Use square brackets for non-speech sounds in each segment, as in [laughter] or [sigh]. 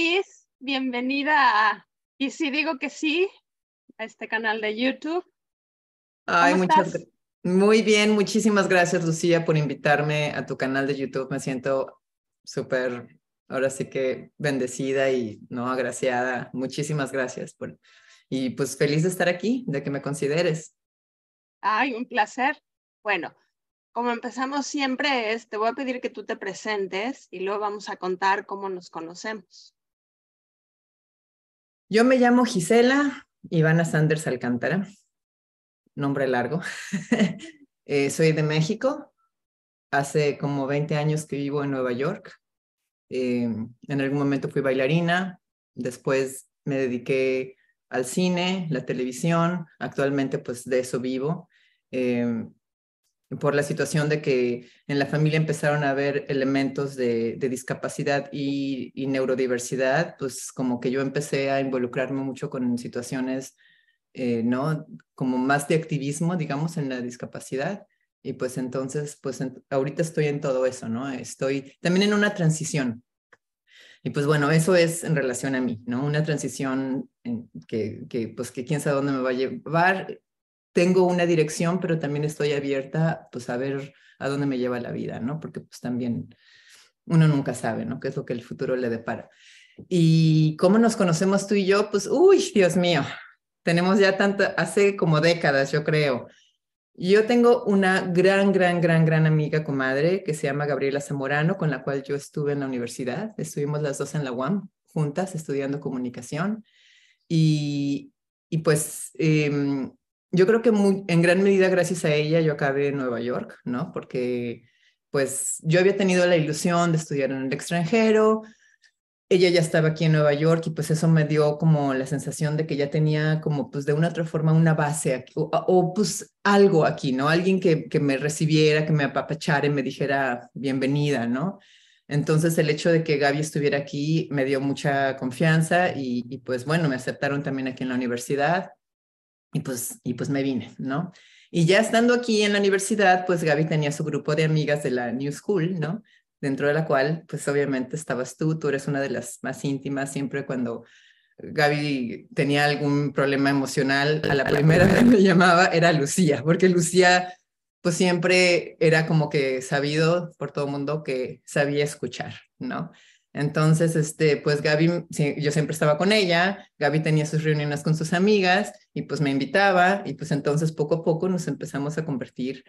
Liz, bienvenida a, y si digo que sí, a este canal de YouTube. Ay, muchas Muy bien, muchísimas gracias Lucía por invitarme a tu canal de YouTube. Me siento súper, ahora sí que bendecida y no agraciada. Muchísimas gracias por, y pues feliz de estar aquí, de que me consideres. Ay, un placer. Bueno, como empezamos siempre es, te voy a pedir que tú te presentes y luego vamos a contar cómo nos conocemos. Yo me llamo Gisela Ivana Sanders Alcántara, nombre largo. [laughs] Eh, soy de México. Hace como 20 años que vivo en Nueva York. Eh, en algún momento fui bailarina, después me dediqué al cine, la televisión, actualmente pues de eso vivo. Eh, por la situación de que en la familia empezaron a haber elementos de, discapacidad y, neurodiversidad, pues como que yo empecé a involucrarme mucho con situaciones, eh, ¿no? Como más de activismo, digamos, en la discapacidad. Y pues entonces, pues ahorita estoy en todo eso, ¿no? Estoy también en una transición. Y pues bueno, eso es en relación a mí, ¿no? Una transición que, que, pues que quién sabe dónde me va a llevar tengo una dirección, pero también estoy abierta pues a ver a dónde me lleva la vida, ¿no? Porque pues también uno nunca sabe, ¿no? ¿Qué es lo que el futuro le depara? Y cómo nos conocemos tú y yo, pues, uy, Dios mío, tenemos ya tanto, hace como décadas, yo creo. Yo tengo una gran, gran, gran, gran amiga comadre que se llama Gabriela Zamorano, con la cual yo estuve en la universidad. Estuvimos las dos en la UAM juntas estudiando comunicación. Y, y pues eh, yo creo que en gran medida gracias a ella yo acabé en Nueva York, ¿no? Porque pues yo había tenido la ilusión de estudiar en el extranjero, ella ya estaba aquí en Nueva York y pues eso me dio como la sensación de que ya tenía como pues de una otra forma una base aquí, o, pues algo aquí, ¿no? Alguien que, que me recibiera, que me apapachara y me dijera bienvenida, ¿no? Entonces el hecho de que Gaby estuviera aquí me dio mucha confianza y, y pues bueno, me aceptaron también aquí en la universidad y pues, y pues me vine, ¿no? Y ya estando aquí en la universidad, pues Gaby tenía su grupo de amigas de la New School, ¿no? Dentro de la cual, pues obviamente estabas tú, tú eres una de las más íntimas, siempre cuando Gaby tenía algún problema emocional, a la primera que me llamaba era Lucía, porque Lucía pues siempre era como que sabido por todo el mundo que sabía escuchar, ¿no? Entonces, este, pues Gaby, yo siempre estaba con ella, Gaby tenía sus reuniones con sus amigas y pues me invitaba y pues entonces poco a poco nos empezamos a convertir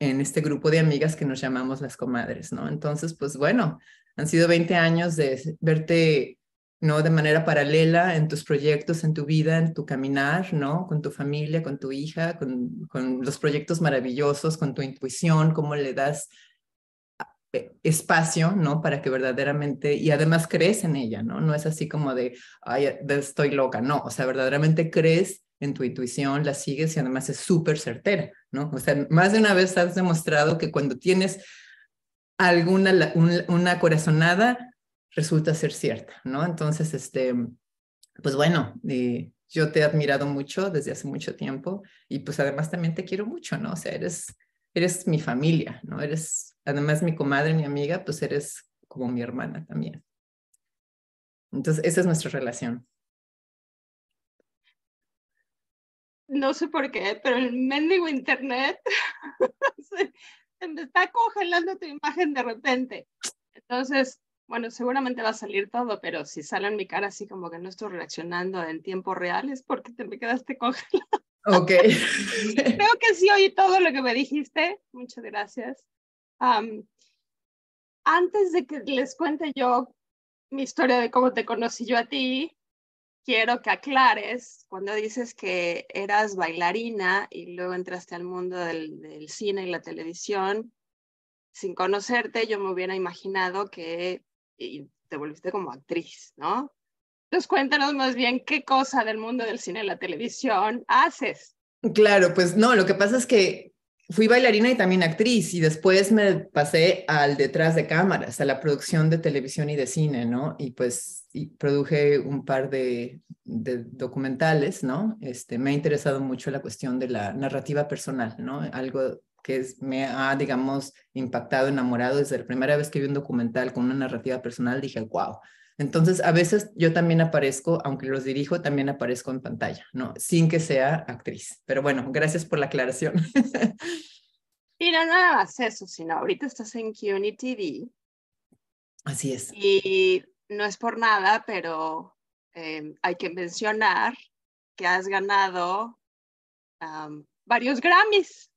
en este grupo de amigas que nos llamamos las comadres, ¿no? Entonces, pues bueno, han sido 20 años de verte, ¿no? De manera paralela en tus proyectos, en tu vida, en tu caminar, ¿no? Con tu familia, con tu hija, con, con los proyectos maravillosos, con tu intuición, cómo le das espacio, ¿no? Para que verdaderamente, y además crees en ella, ¿no? No es así como de, ay, estoy loca, no, o sea, verdaderamente crees en tu intuición, la sigues y además es súper certera, ¿no? O sea, más de una vez has demostrado que cuando tienes alguna, una corazonada, resulta ser cierta, ¿no? Entonces, este, pues bueno, eh, yo te he admirado mucho desde hace mucho tiempo y pues además también te quiero mucho, ¿no? O sea, eres, eres mi familia, ¿no? Eres además mi comadre, mi amiga, pues eres como mi hermana también. Entonces, esa es nuestra relación. No sé por qué, pero el mendigo internet [laughs] se, me está congelando tu imagen de repente. Entonces, bueno, seguramente va a salir todo, pero si sale en mi cara así como que no estoy reaccionando en tiempo real, es porque te me quedaste congelado. Ok. [laughs] Creo que sí oí todo lo que me dijiste. Muchas gracias antes de que les cuente yo mi historia de cómo te conocí yo a ti, quiero que aclares cuando dices que eras bailarina y luego entraste al mundo del, cine y la televisión. Sin conocerte, yo me hubiera imaginado que te volviste como actriz, ¿no? Entonces cuéntanos más bien qué cosa del mundo del cine y la televisión haces. Claro, pues no, lo que pasa es que fui bailarina y también actriz y después me pasé al detrás de cámaras, a la producción de televisión y de cine, ¿no? Y pues produje un par de, documentales, ¿no? Este, me ha interesado mucho la cuestión de la narrativa personal, ¿no? Algo que me ha, digamos, impactado, enamorado. Desde la primera vez que vi un documental con una narrativa personal, dije, wow, Entonces, a veces yo también aparezco, aunque los dirijo, también aparezco en pantalla, ¿no? Sin que sea actriz. Pero bueno, gracias por la aclaración. [laughs] Y no nada más eso, sino ahorita estás en CUNY TV. Así es. Y no es por nada, pero eh, hay que mencionar que has ganado um, varios Grammys.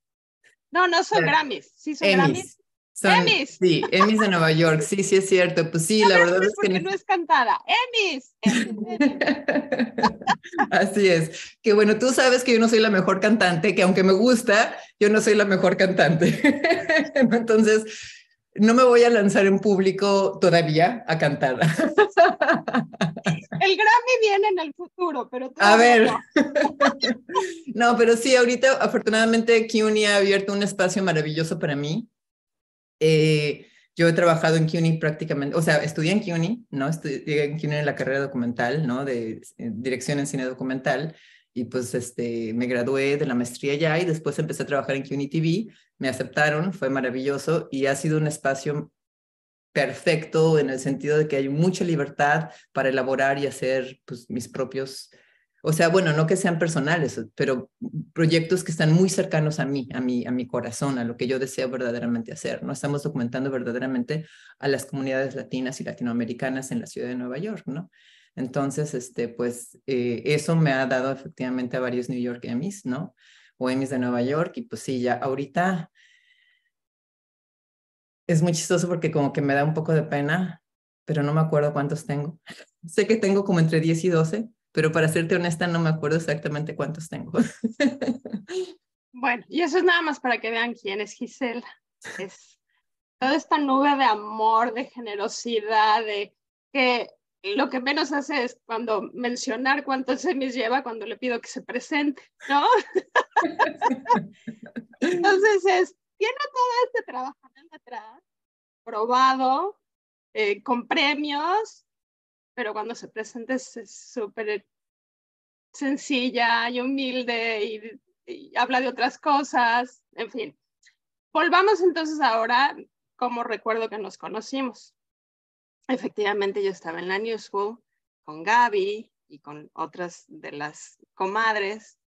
No, no son Grammys, sí son Grammys. Emmys. Sí, Emmys de Nueva York, sí, sí es cierto. Pues sí, la verdad es que no... es cantada. Emmys. [laughs] Así es. Que bueno, tú sabes que yo no soy la mejor cantante, que aunque me gusta, yo no soy la mejor cantante. [laughs] Entonces, no me voy a lanzar en público todavía a cantar. El Grammy viene en el futuro, pero a ver. [laughs] No. pero sí, ahorita afortunadamente CUNY ha abierto un espacio maravilloso para mí eh, yo he trabajado en CUNY prácticamente, o sea, estudié en CUNY, ¿no? Estudié en CUNY en la carrera documental, ¿no? De eh, dirección en cine documental. Y pues este, me gradué de la maestría ya y después empecé a trabajar en CUNY TV. Me aceptaron, fue maravilloso y ha sido un espacio perfecto en el sentido de que hay mucha libertad para elaborar y hacer pues, mis propios o sea, bueno, no que sean personales, pero proyectos que están muy cercanos a mí, a mi, a mi corazón, a lo que yo deseo verdaderamente hacer. No estamos documentando verdaderamente a las comunidades latinas y latinoamericanas en la ciudad de Nueva York, ¿no? Entonces, este, pues eh, eso me ha dado efectivamente a varios New York Emmys, ¿no? O Emmys de Nueva York y pues sí, ya ahorita es muy chistoso porque como que me da un poco de pena, pero no me acuerdo cuántos tengo. [laughs] sé que tengo como entre 10 y 12 pero para serte honesta no me acuerdo exactamente cuántos tengo. [laughs] Bueno, y eso es nada más para que vean quién es Gisela. Es toda esta nube de amor, de generosidad, de que lo que menos hace es cuando mencionar cuántos semis lleva cuando le pido que se presente, ¿no? [laughs] Entonces es, tiene todo este trabajo atrás, probado, eh, con premios, pero cuando se presenta es súper sencilla y humilde y, habla de otras cosas, en fin. Volvamos entonces ahora como recuerdo que nos conocimos. Efectivamente, yo estaba en la New School con Gaby y con otras de las comadres.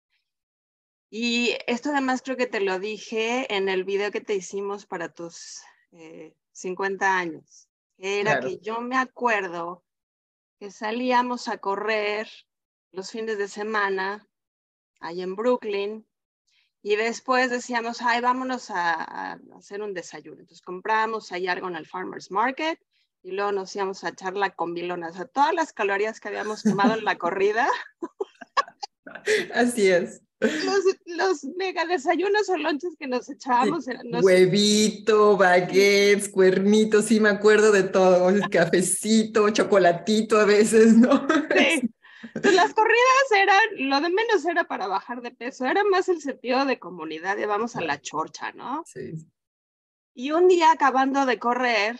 Y esto además creo que te lo dije en el video que te hicimos para tus 50 eh, años. Era que yo me acuerdo que salíamos a correr los fines de semana ahí en Brooklyn y después decíamos, ay, vámonos a, hacer un desayuno. Entonces compramos ahí algo en el Farmer's Market y luego nos íbamos a echar la combilona, o sea, todas las calorías que habíamos tomado en la corrida. [laughs] Así es. Los, mega desayunos o lonches que nos echábamos. eran Huevito, baguettes, cuernitos, sí me acuerdo de todo, cafecito, chocolatito a veces, ¿no? Sí. [laughs] Pues las corridas eran, lo de menos era para bajar de peso, era más el sentido de comunidad, de vamos a la chorcha, ¿no? Sí. Y un día acabando de correr,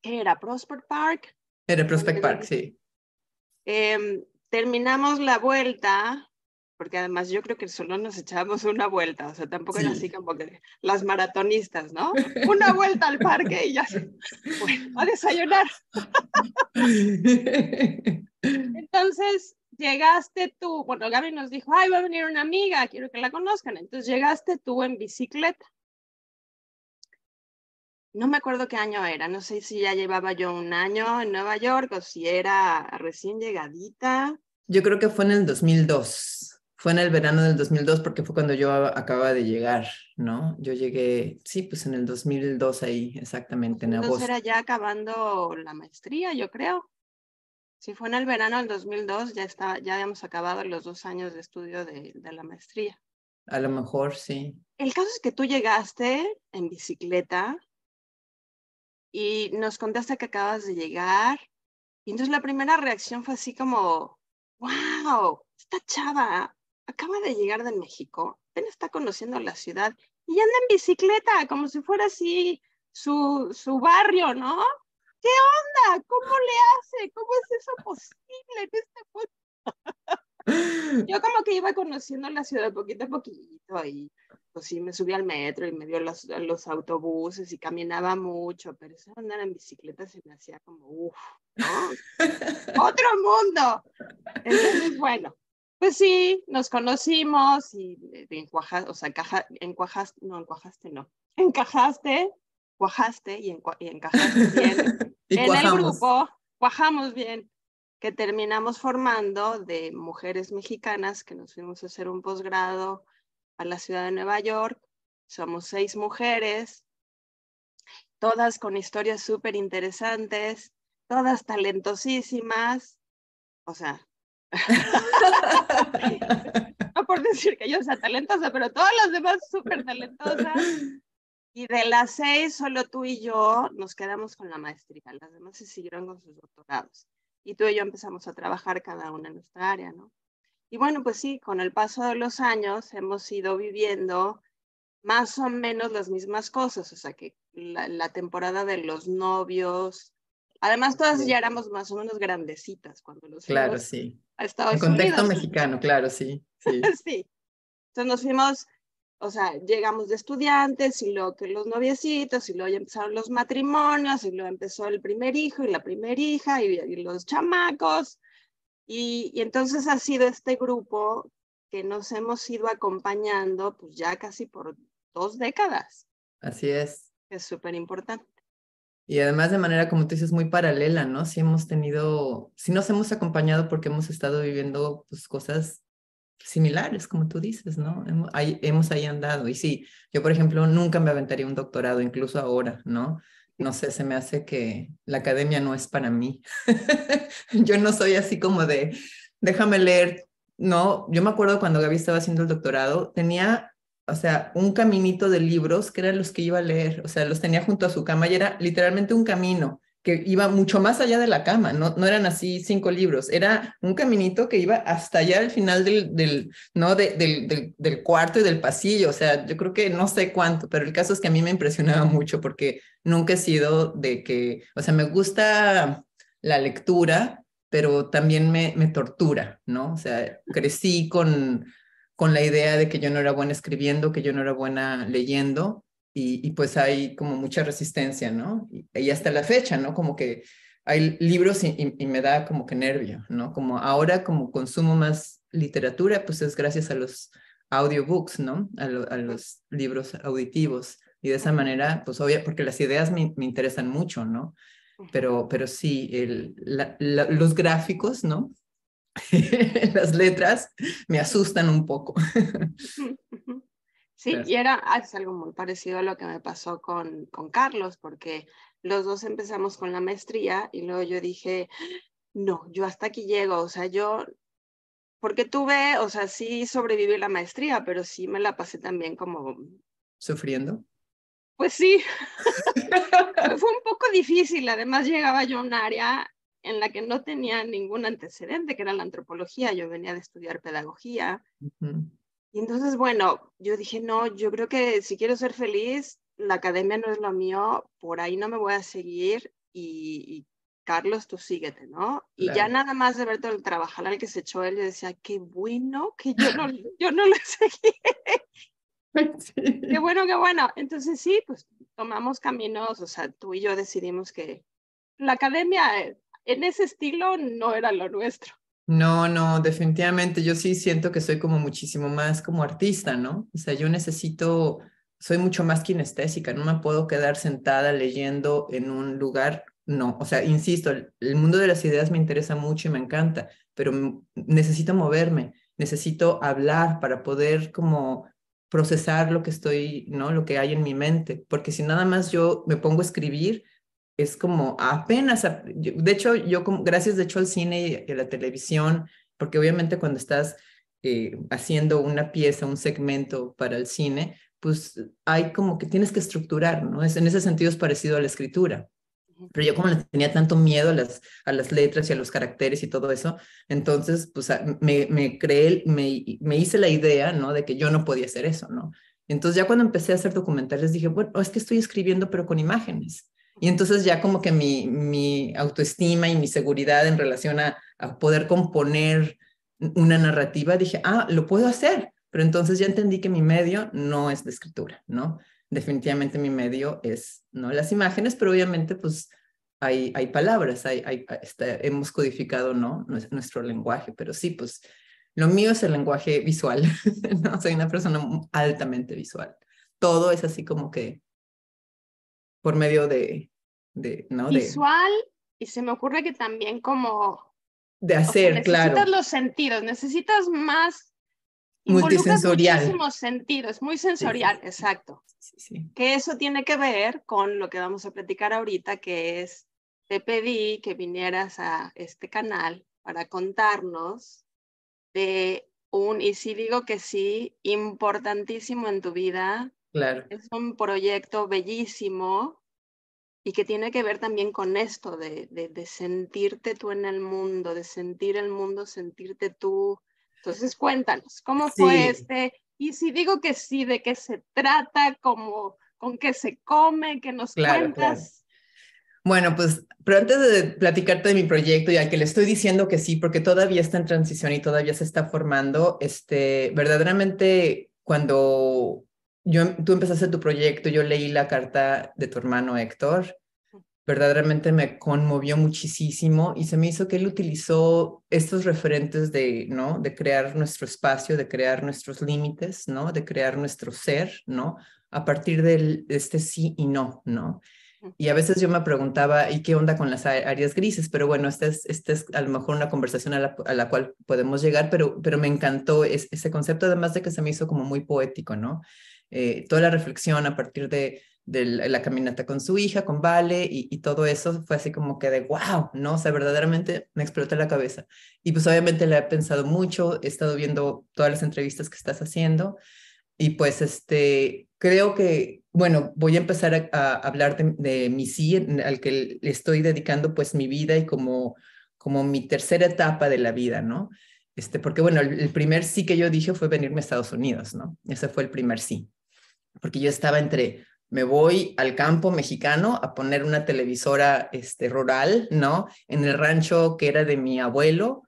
¿qué era? ¿Prospect Park? Era Prospect Park, sí. Em, terminamos la vuelta, porque además yo creo que solo nos echábamos una vuelta, o sea, tampoco era así como que las maratonistas, ¿no? [laughs] Una vuelta al parque y ya, bueno, [laughs] a desayunar. [laughs] Entonces llegaste tú, bueno, Gaby nos dijo, ay, va a venir una amiga, quiero que la conozcan. Entonces llegaste tú en bicicleta. No me acuerdo qué año era, no sé si ya llevaba yo un año en Nueva York o si era recién llegadita. Yo creo que fue en el 2002. Fue en el verano del 2002 porque fue cuando yo acababa de llegar, ¿no? Yo llegué, sí, pues en el 2002 ahí, exactamente, en agosto. Entonces era ya acabando la maestría, yo creo. Si fue en el verano del 2002, ya, está, ya habíamos acabado los dos años de estudio de, de la maestría. A lo mejor, sí. El caso es que tú llegaste en bicicleta y nos contaste que acabas de llegar. Y entonces la primera reacción fue así como, wow, esta chava acaba de llegar de México, apenas está conociendo la ciudad y anda en bicicleta como si fuera así su, su barrio, ¿no? ¿qué onda? ¿Cómo le hace? ¿Cómo es eso posible en este [laughs] Yo como que iba conociendo la ciudad poquito a poquito y pues sí, me subí al metro y me dio los, los autobuses y caminaba mucho, pero eso andar en bicicleta se me hacía como, uff. [laughs] Otro mundo. Entonces, bueno, pues sí, nos conocimos y encuajaste, o sea, encuajaste, no, encuajaste, no, encajaste, cuajaste y, encajaste bien [laughs] en el grupo, cuajamos bien, que terminamos formando de mujeres mexicanas que nos fuimos a hacer un posgrado a la ciudad de Nueva York. Somos seis mujeres, todas con historias súper interesantes, todas talentosísimas, o sea, [laughs] no por decir que yo sea talentosa, pero todas las demás súper talentosas. Y de las seis, solo tú y yo nos quedamos con la maestría. Las demás se siguieron con sus doctorados. Y tú y yo empezamos a trabajar cada una en nuestra área, ¿no? Y bueno, pues sí, con el paso de los años hemos ido viviendo más o menos las mismas cosas. O sea, que la, la temporada de los novios, Además, todas ya éramos más o menos grandecitas cuando los Claro, sí. A Estados en contexto mexicano, claro, sí. Sí. [laughs] sí. Entonces nos fuimos, o sea, llegamos de estudiantes y luego que los noviecitos y luego ya empezaron los matrimonios y luego empezó el primer hijo y la primera hija y, los chamacos. Y, y entonces ha sido este grupo que nos hemos ido acompañando pues ya casi por dos décadas. Así es. Es súper importante. Y además de manera, como tú dices, muy paralela, ¿no? Sí hemos tenido, sí nos hemos acompañado porque hemos estado viviendo pues, cosas similares, como tú dices, ¿no? Hemos hemos ahí andado. Y sí, yo, por ejemplo, nunca me aventaría un doctorado, incluso ahora, ¿no? No sé, se me hace que la academia no es para mí. [laughs] yo no soy así como de, déjame leer, ¿no? Yo me acuerdo cuando Gaby estaba haciendo el doctorado, tenía o sea, un caminito de libros que eran los que iba a leer, o sea, los tenía junto a su cama y era literalmente un camino que iba mucho más allá de la cama, no, no eran así cinco libros, era un caminito que iba hasta allá al final del, ¿no? del, del, del, cuarto y del pasillo, o sea, yo creo que no sé cuánto, pero el caso es que a mí me impresionaba mucho porque nunca he sido de que, o sea, me gusta la lectura, pero también me, me tortura, ¿no? O sea, crecí con con la idea de que yo no era buena escribiendo, que yo no era buena leyendo, y, pues hay como mucha resistencia, ¿no? Y, hasta la fecha, ¿no? Como que hay libros y, me da como que nervio, ¿no? Como ahora como consumo más literatura, pues es gracias a los audiobooks, ¿no? A, los libros auditivos. Y de esa manera, pues obvio, porque las ideas me, interesan mucho, ¿no? Pero, pero sí, el, los gráficos, ¿no? [laughs] las letras me asustan un poco. Sí, y era ah, es algo muy parecido a lo que me pasó con, con Carlos, porque los dos empezamos con la maestría y luego yo dije, no, yo hasta aquí llego, o sea, yo, porque tuve, o sea, sí sobreviví la maestría, pero sí me la pasé también como... ¿Sufriendo? Pues sí, [laughs] fue un poco difícil, además llegaba yo a un área en la que no tenía ningún antecedente, que era la antropología, yo venía de estudiar pedagogía. Y entonces, bueno, yo dije, no, yo creo que si quiero ser feliz, la academia no es lo mío, por ahí no me voy a seguir y, Carlos, tú síguete, ¿no? Y ya nada más de ver todo el trabajar al que se echó él, yo decía, qué bueno que yo no, [laughs] yo no le seguí. [laughs] Qué bueno, qué bueno. Entonces sí, pues tomamos caminos, o sea, tú y yo decidimos que la academia eh, en ese estilo no era lo nuestro. No, no, definitivamente yo sí siento que soy como muchísimo más como artista, ¿no? O sea, yo necesito, soy mucho más kinestésica, no me puedo quedar sentada leyendo en un lugar, no, o sea, insisto, el, mundo de las ideas me interesa mucho y me encanta, pero necesito moverme, necesito hablar para poder como procesar lo que estoy, ¿no? Lo que hay en mi mente, porque si nada más yo me pongo a escribir, es como apenas, de hecho, yo como, gracias de hecho al cine y a la televisión, porque obviamente cuando estás eh, haciendo una pieza, un segmento para el cine, pues hay como que tienes que estructurar, ¿no? Es, en ese sentido es parecido a la escritura. Pero yo como le tenía tanto miedo a las, a las letras y a los caracteres y todo eso, entonces pues me, me creé, me, me hice la idea, ¿no? De que yo no podía hacer eso, ¿no? Entonces ya cuando empecé a hacer documentales dije, bueno, es que estoy escribiendo pero con imágenes. Y entonces ya como que mi, mi autoestima y mi seguridad en relación a, poder componer una narrativa, dije, ah, lo puedo hacer. Pero entonces ya entendí que mi medio no es de escritura, ¿no? Definitivamente mi medio es, ¿no? Las imágenes, pero obviamente pues hay, hay palabras, hay, hay, hemos codificado, ¿no? Nuestro lenguaje, pero sí, pues lo mío es el lenguaje visual, [laughs] ¿no? Soy una persona altamente visual. Todo es así como que por medio de, de ¿no? Visual, y se me ocurre que también como... De hacer, claro. Necesitas los sentidos, necesitas más... Multisensorial. Muchísimos sentidos, muy sensorial, exacto. Que eso tiene que ver con lo que vamos a platicar ahorita, que es, te pedí que vinieras a este canal para contarnos de un, y si digo que sí, importantísimo en tu vida. Claro. Es un proyecto bellísimo y que tiene que ver también con esto de, de, sentirte tú en el mundo, de sentir el mundo, sentirte tú. Entonces cuéntanos, ¿cómo fue este? Y si digo que sí, ¿de qué se trata? ¿Cómo, ¿Con qué se come? ¿Qué nos cuentas? Bueno, pues, pero antes de platicarte de mi proyecto, ya que le estoy diciendo que sí, porque todavía está en transición y todavía se está formando, este, verdaderamente cuando yo, tú empezaste tu proyecto, yo leí la carta de tu hermano Héctor, verdaderamente me conmovió muchísimo y se me hizo que él utilizó estos referentes de, ¿no? De crear nuestro espacio, de crear nuestros límites, ¿no? De crear nuestro ser, ¿no? A partir de este sí y no, ¿no? Y a veces yo me preguntaba, ¿y qué onda con las áreas grises? Pero bueno, esta es, esta es a lo mejor una conversación a la, cual podemos llegar, pero, pero me encantó ese concepto, además de que se me hizo como muy poético, ¿no? Eh, toda la reflexión a partir de, la caminata con su hija, con Vale, y, todo eso fue así como que de wow, ¿no? O sea, verdaderamente me explotó la cabeza. Y pues obviamente le he pensado mucho, he estado viendo todas las entrevistas que estás haciendo, y pues este, creo que bueno, voy a empezar a, hablar de, mi sí, al que le estoy dedicando pues mi vida y como, como mi tercera etapa de la vida, ¿no? Este, porque bueno, el, primer sí que yo dije fue venirme a Estados Unidos, ¿no? Ese fue el primer sí. Porque yo estaba entre, me voy al campo mexicano a poner una televisora este, rural, ¿no? En el rancho que era de mi abuelo,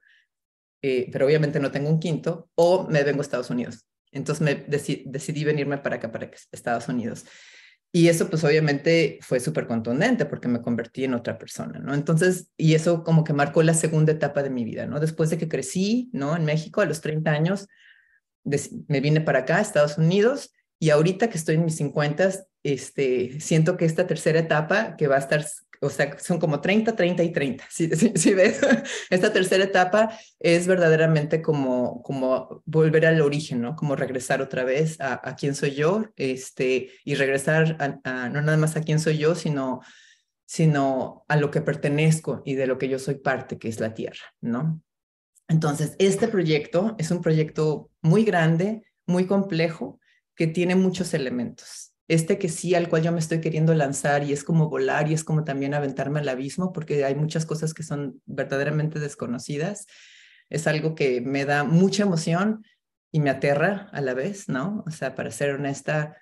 eh, pero obviamente no tengo un quinto, o me vengo a Estados Unidos. Entonces me decidí venirme para acá, para Estados Unidos. Y eso pues obviamente fue súper contundente porque me convertí en otra persona, ¿no? Entonces, y eso como que marcó la segunda etapa de mi vida, ¿no? Después de que crecí, ¿no? En México a los 30 años, me vine para acá, a Estados Unidos, y ahorita que estoy en mis 50, este, siento que esta tercera etapa que va a estar o sea, son como 30, 30 y 30. Si, ves, [laughs] esta tercera etapa es verdaderamente como, como volver al origen, ¿no? Como regresar otra vez a, quién soy yo, este, y regresar a, no nada más a quién soy yo, sino, sino a lo que pertenezco y de lo que yo soy parte, que es la tierra, ¿no? Entonces, este proyecto es un proyecto muy grande, muy complejo, que tiene muchos elementos este que sí al cual yo me estoy queriendo lanzar y es como volar y es como también aventarme al abismo porque hay muchas cosas que son verdaderamente desconocidas. Es algo que me da mucha emoción y me aterra a la vez, ¿no? O sea, para ser honesta,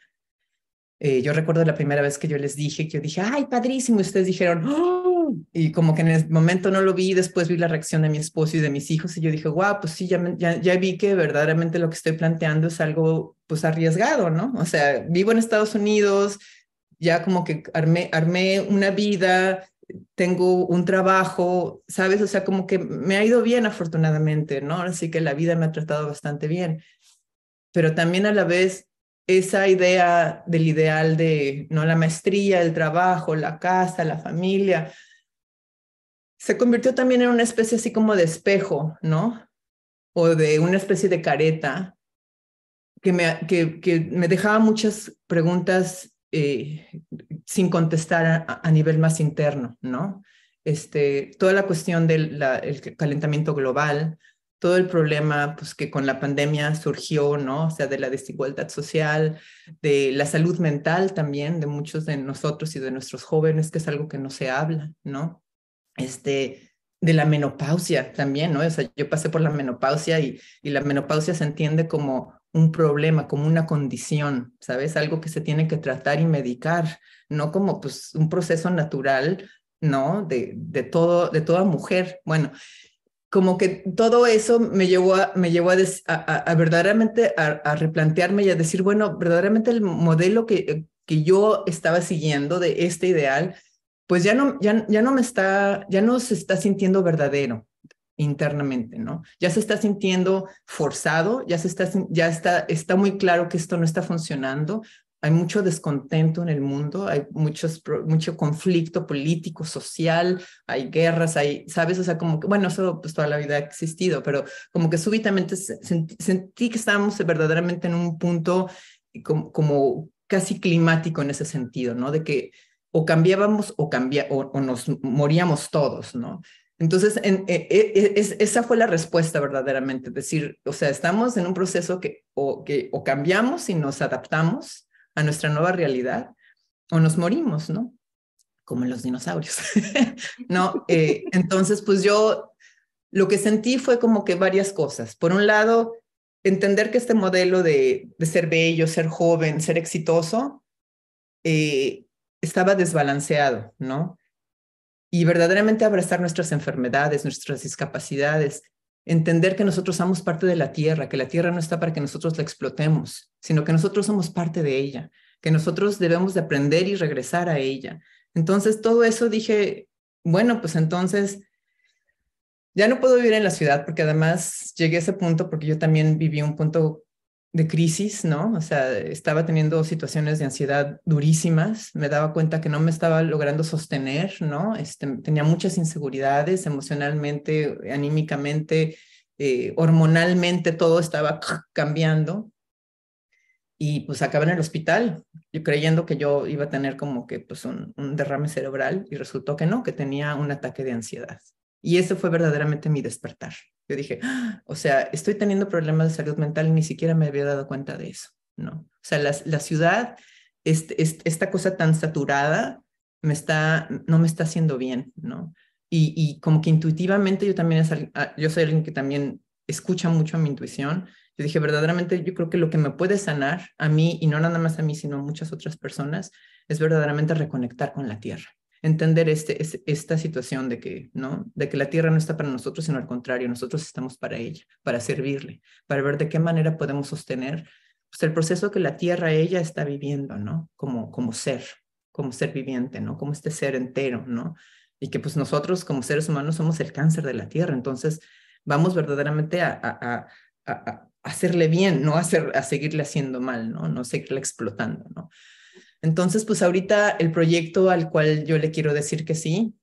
eh, yo recuerdo la primera vez que yo les dije, que yo dije, ay, padrísimo, y ustedes dijeron, ¡Oh! Y como que en el momento no lo vi, después vi la reacción de mi esposo y de mis hijos, y yo dije, wow, pues sí, ya, ya, ya vi que verdaderamente lo que estoy planteando es algo pues arriesgado, ¿no? O sea, vivo en Estados Unidos, ya como que armé, armé una vida, tengo un trabajo, ¿sabes? O sea, como que me ha ido bien afortunadamente, ¿no? Así que la vida me ha tratado bastante bien. Pero también a la vez esa idea del ideal de, ¿no? La maestría, el trabajo, la casa, la familia, se convirtió también en una especie así como de espejo, ¿no? O de una especie de careta que me, que, me dejaba muchas preguntas eh, sin contestar a, nivel más interno, ¿no? Este, toda la cuestión del el calentamiento global, todo el problema pues, que con la pandemia surgió, ¿no? O sea, de la desigualdad social, de la salud mental también, de muchos de nosotros y de nuestros jóvenes, que es algo que no se habla, ¿no? Este, de la menopausia también, ¿no? O sea, yo pasé por la menopausia y, la menopausia se entiende como un problema, como una condición, ¿sabes? Algo que se tiene que tratar y medicar, no como pues un proceso natural, ¿no? De, de, todo, de toda mujer. Bueno, como que todo eso me llevó a, me llevó a, verdaderamente a, replantearme y a decir, bueno, verdaderamente el modelo que, que yo estaba siguiendo de este ideal pues ya no, ya, ya no me está, ya no se está sintiendo verdadero internamente, ¿no? Ya se está sintiendo forzado, ya se está, ya está, está muy claro que esto no está funcionando, hay mucho descontento en el mundo, hay muchos, mucho conflicto político, social, hay guerras, hay, ¿sabes? O sea, como que, bueno, eso pues toda la vida ha existido, pero como que súbitamente sentí, que estábamos verdaderamente en un punto como, como, casi climático en ese sentido, ¿no? De que o cambiábamos o, cambia, o, nos moríamos todos, ¿no? Entonces, en, e, e, e, esa fue la respuesta verdaderamente, decir, o sea, estamos en un proceso que o, que o cambiamos y nos adaptamos, a nuestra nueva realidad o nos morimos, ¿no? Como los dinosaurios, [laughs] ¿no? Eh, entonces, pues yo lo que sentí fue como que varias cosas. Por un lado, entender que este modelo de, de ser bello, ser joven, ser exitoso, eh, estaba desbalanceado, ¿no? Y verdaderamente abrazar nuestras enfermedades, nuestras discapacidades, entender que nosotros somos parte de la tierra, que la tierra no está para que nosotros la explotemos, sino que nosotros somos parte de ella, que nosotros debemos de aprender y regresar a ella. Entonces, todo eso dije, bueno, pues entonces ya no puedo vivir en la ciudad porque además llegué a ese punto porque yo también viví un punto de crisis, ¿no? O sea, estaba teniendo situaciones de ansiedad durísimas, me daba cuenta que no me estaba logrando sostener, ¿no? Este, tenía muchas inseguridades emocionalmente, anímicamente, eh, hormonalmente, todo estaba [laughs] cambiando. Y pues acabé en el hospital, yo creyendo que yo iba a tener como que pues un, un derrame cerebral y resultó que no, que tenía un ataque de ansiedad. Y ese fue verdaderamente mi despertar. Yo dije, ¡Ah! o sea, estoy teniendo problemas de salud mental y ni siquiera me había dado cuenta de eso, ¿no? O sea, la, la ciudad, este, esta cosa tan saturada, me está, no me está haciendo bien, ¿no? Y, y como que intuitivamente yo también, es, ah, yo soy alguien que también escucha mucho a mi intuición. Yo dije, verdaderamente, yo creo que lo que me puede sanar a mí, y no nada más a mí, sino a muchas otras personas, es verdaderamente reconectar con la tierra entender este, esta situación de que, ¿no? De que la tierra no está para nosotros, sino al contrario, nosotros estamos para ella, para servirle, para ver de qué manera podemos sostener pues, el proceso que la tierra ella está viviendo, ¿no? Como, como ser, como ser viviente, ¿no? Como este ser entero, ¿no? Y que pues nosotros como seres humanos somos el cáncer de la tierra, entonces vamos verdaderamente a, hacerle bien, no a, hacer, a seguirle haciendo mal, ¿no? No seguirle explotando, ¿no? Entonces, pues ahorita el proyecto al cual yo le quiero decir que sí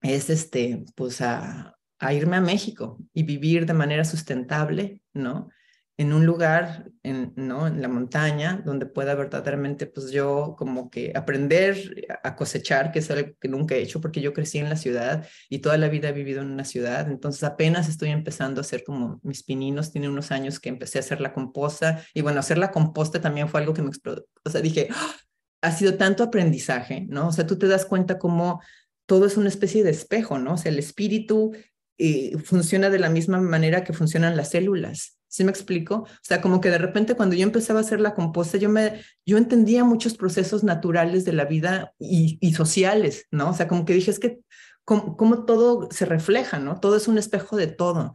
es este, pues a, irme a México y vivir de manera sustentable, ¿no? En un lugar, en, ¿no? En la montaña, donde pueda verdaderamente, pues yo como que aprender a cosechar, que es algo que nunca he hecho, porque yo crecí en la ciudad y toda la vida he vivido en una ciudad, entonces apenas estoy empezando a hacer como mis pininos, tiene unos años que empecé a hacer la composta, y bueno, hacer la composta también fue algo que me explotó, o sea, dije, ¡Ah! Ha sido tanto aprendizaje, ¿no? O sea, tú te das cuenta cómo todo es una especie de espejo, ¿no? O sea, el espíritu eh, funciona de la misma manera que funcionan las células. ¿Sí me explico? O sea, como que de repente cuando yo empezaba a hacer la composta, yo, me, yo entendía muchos procesos naturales de la vida y, sociales, ¿no? O sea, como que dije, es que cómo, todo se refleja, ¿no? Todo es un espejo de todo.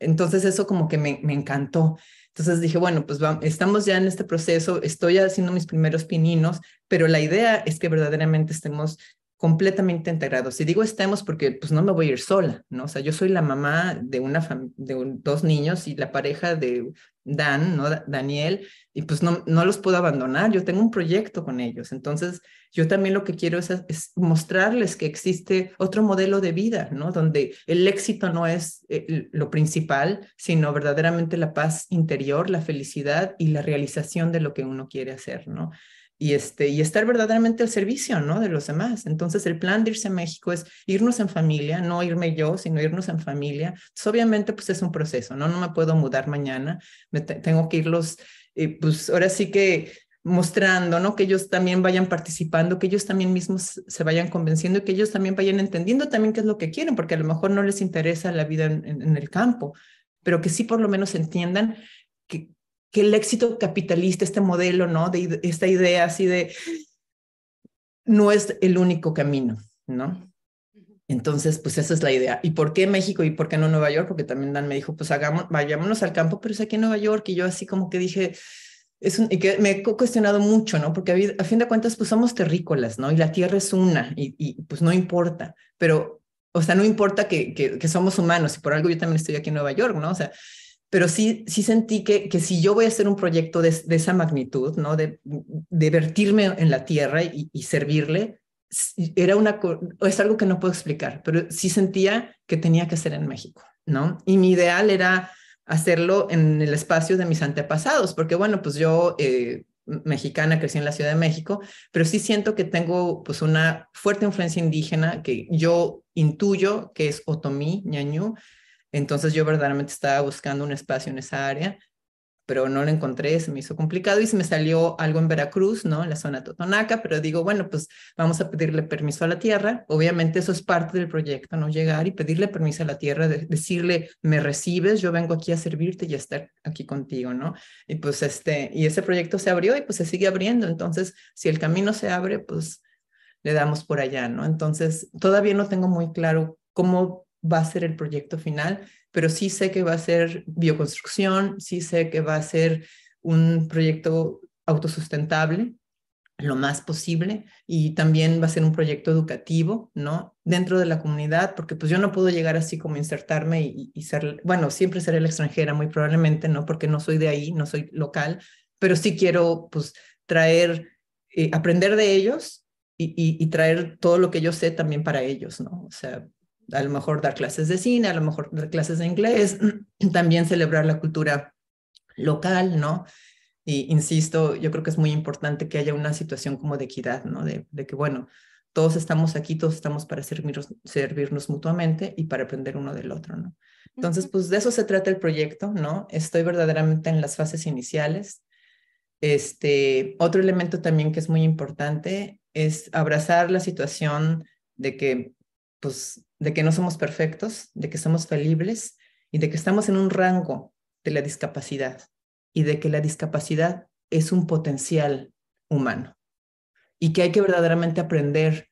Entonces eso como que me encantó. Entonces dije, bueno, pues estamos ya en este proceso, estoy haciendo mis primeros pininos, pero la idea es que verdaderamente estemos completamente integrados. Y digo estemos porque pues no me voy a ir sola, ¿no? O sea, yo soy la mamá de una de dos niños y la pareja de Dan, ¿no? Daniel, y pues no, no los puedo abandonar, yo tengo un proyecto con ellos. Entonces, yo también lo que quiero es, es mostrarles que existe otro modelo de vida, ¿no? Donde el éxito no es eh, lo principal, sino verdaderamente la paz interior, la felicidad y la realización de lo que uno quiere hacer, ¿no? Y, este, y estar verdaderamente al servicio ¿no? de los demás. Entonces, el plan de irse a México es irnos en familia, no irme yo, sino irnos en familia. Entonces, obviamente, pues es un proceso, ¿no? No me puedo mudar mañana, tengo que irlos, eh, pues ahora sí que mostrando, ¿no? Que ellos también vayan participando, que ellos también mismos se vayan convenciendo y que ellos también vayan entendiendo también qué es lo que quieren, porque a lo mejor no les interesa la vida en, en el campo, pero que sí por lo menos entiendan que, que el éxito capitalista, este modelo, ¿no? De esta idea así de, no es el único camino, ¿no? Entonces, pues esa es la idea. ¿Y por qué México y por qué no Nueva York? Porque también Dan me dijo, pues hagamos, vayámonos al campo, pero es aquí en Nueva York. Y yo así como que dije, es un, y que me he cuestionado mucho, ¿no? Porque a, fin de cuentas, pues somos terrícolas, ¿no? Y la tierra es una, y, y pues no importa, pero, o sea, no importa que, que, que, somos humanos, y por algo yo también estoy aquí en Nueva York, ¿no? O sea, pero sí, sí sentí que, que si yo voy a hacer un proyecto de, esa magnitud, ¿no? De, de, vertirme en la tierra y, servirle, era una, es algo que no puedo explicar, pero sí sentía que tenía que ser en México, ¿no? Y mi ideal era hacerlo en el espacio de mis antepasados, porque bueno, pues yo, eh, mexicana, crecí en la Ciudad de México, pero sí siento que tengo pues una fuerte influencia indígena que yo intuyo que es otomí, ñañú, entonces yo verdaderamente estaba buscando un espacio en esa área pero no lo encontré, se me hizo complicado y se me salió algo en Veracruz, ¿no? En la zona Totonaca, pero digo, bueno, pues vamos a pedirle permiso a la tierra. Obviamente eso es parte del proyecto, ¿no? Llegar y pedirle permiso a la tierra, decirle, me recibes, yo vengo aquí a servirte y a estar aquí contigo, ¿no? Y pues este, y ese proyecto se abrió y pues se sigue abriendo. Entonces, si el camino se abre, pues le damos por allá, ¿no? Entonces, todavía no tengo muy claro cómo va a ser el proyecto final, pero sí sé que va a ser bioconstrucción, sí sé que va a ser un proyecto autosustentable lo más posible y también va a ser un proyecto educativo, ¿no? Dentro de la comunidad, porque pues yo no puedo llegar así como insertarme y, ser, bueno, siempre seré la extranjera, muy probablemente, ¿no? Porque no soy de ahí, no soy local, pero sí quiero pues traer, eh, aprender de ellos y, y, traer todo lo que yo sé también para ellos, ¿no? O sea, a lo mejor dar clases de cine, a lo mejor dar clases de inglés, [clears throat] también celebrar la cultura local, ¿no? Y insisto, yo creo que es muy importante que haya una situación como de equidad, ¿no? De, de que, bueno, todos estamos aquí, todos estamos para servirnos, servirnos mutuamente y para aprender uno del otro, ¿no? Entonces, pues de eso se trata el proyecto, ¿no? Estoy verdaderamente en las fases iniciales. Este, otro elemento también que es muy importante es abrazar la situación de que, pues, de que no somos perfectos, de que somos falibles y de que estamos en un rango de la discapacidad y de que la discapacidad es un potencial humano y que hay que verdaderamente aprender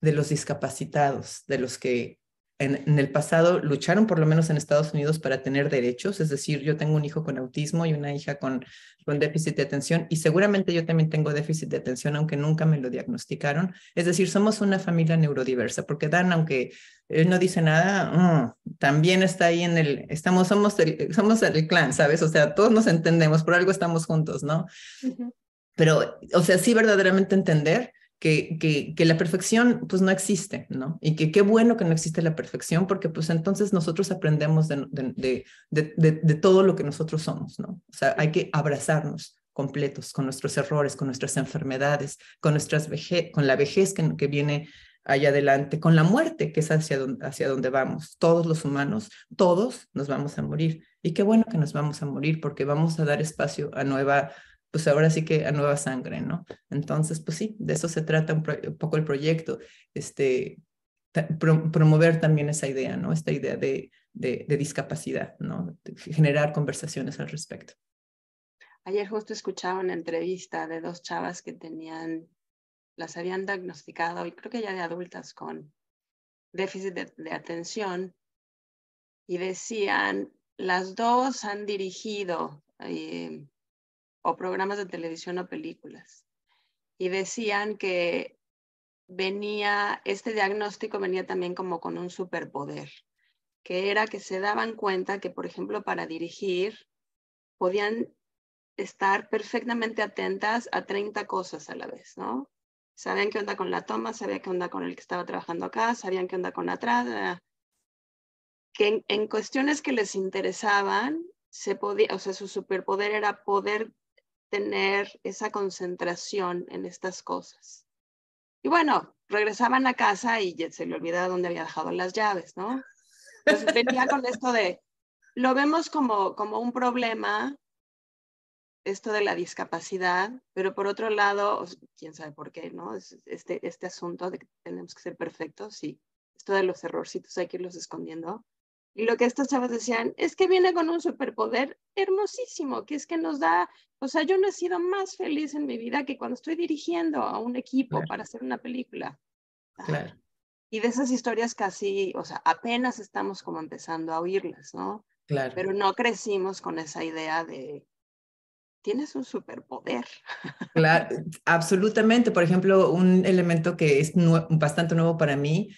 de los discapacitados, de los que en, el pasado lucharon por lo menos en Estados Unidos para tener derechos, es decir, yo tengo un hijo con autismo y una hija con, con déficit de atención y seguramente yo también tengo déficit de atención aunque nunca me lo diagnosticaron, es decir, somos una familia neurodiversa, porque Dan, aunque él no dice nada, mm, también está ahí en el, estamos, somos el, somos el clan, ¿sabes? O sea, todos nos entendemos, por algo estamos juntos, ¿no? Pero, o sea, sí verdaderamente entender que, que, la perfección pues no existe, ¿no? Y que qué bueno que no existe la perfección porque pues entonces nosotros aprendemos de, de, de, todo lo que nosotros somos, ¿no? O sea, hay que abrazarnos completos con nuestros errores, con nuestras enfermedades, con, nuestras veje con la vejez que, que viene allá adelante, con la muerte que es hacia donde, hacia donde vamos. Todos los humanos, todos nos vamos a morir. Y qué bueno que nos vamos a morir porque vamos a dar espacio a nueva pues ahora sí que a nueva sangre, ¿no? Entonces, pues sí, de eso se trata un, poco el proyecto, este, promover también esa idea, ¿no? Esta idea de, de, discapacidad, ¿no? generar conversaciones al respecto. Ayer justo escuchaba una entrevista de dos chavas que tenían, las habían diagnosticado, y creo que ya de adultas, con déficit de, de atención, y decían, las dos han dirigido eh, o programas de televisión o películas. Y decían que venía, este diagnóstico venía también como con un superpoder, que era que se daban cuenta que, por ejemplo, para dirigir podían estar perfectamente atentas a 30 cosas a la vez, ¿no? Sabían qué onda con la toma, sabían qué onda con el que estaba trabajando acá, sabían qué onda con atrás, eh, que en, en, cuestiones que les interesaban, se podía, o sea, su superpoder era poder tener esa concentración en estas cosas. Y bueno, regresaban a casa y se le olvidaba dónde había dejado las llaves, ¿no? Entonces venía con esto de, lo vemos como, como un problema, esto de la discapacidad, pero por otro lado, quién sabe por qué, ¿no? Este, este asunto de que tenemos que ser perfectos y esto de los errorcitos hay que irlos escondiendo. Y lo que estos chavos decían es que viene con un superpoder hermosísimo, que es que nos da, o sea, yo no he sido más feliz en mi vida que cuando estoy dirigiendo a un equipo para hacer una película. Claro. Y de esas historias casi, o sea, apenas estamos como empezando a oírlas, ¿no? Claro. Pero no crecimos con esa idea de, tienes un superpoder. [laughs] Claro, absolutamente. Por ejemplo, un elemento que es bastante nuevo para mí,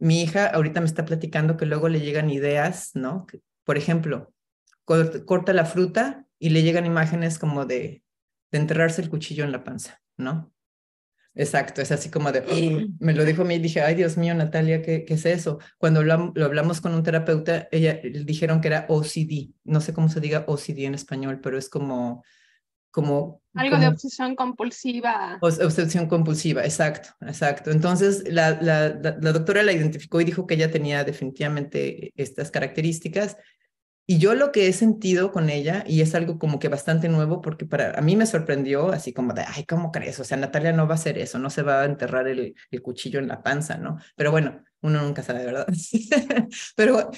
mi hija ahorita me está platicando que luego le llegan ideas, ¿no? Por ejemplo, corta la fruta y le llegan imágenes como de, de enterrarse el cuchillo en la panza, ¿no? Exacto, es así como de, [gasps] me lo dijo a mí y dije, ay Dios mío, Natalia, ¿qué, qué es eso? Cuando lo, hablamos con un terapeuta, ella dijeron que era OCD, no sé cómo se diga OCD en español, pero es como... como Algo de obsesión compulsiva. Obsesión compulsiva, exacto, exacto. Entonces, la, la, la doctora la identificó y dijo que ella tenía definitivamente estas características y yo lo que he sentido con ella, y es algo como que bastante nuevo, porque para a mí me sorprendió, así como de, ay, ¿cómo crees? O sea, Natalia no va a hacer eso, no se va a enterrar el, el cuchillo en la panza, ¿no? Pero bueno, uno nunca sabe, ¿verdad? [laughs] Pero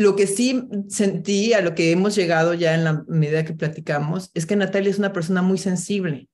lo que sí sentí, a lo que hemos llegado ya en la medida que platicamos, es que Natalia es una persona muy sensible.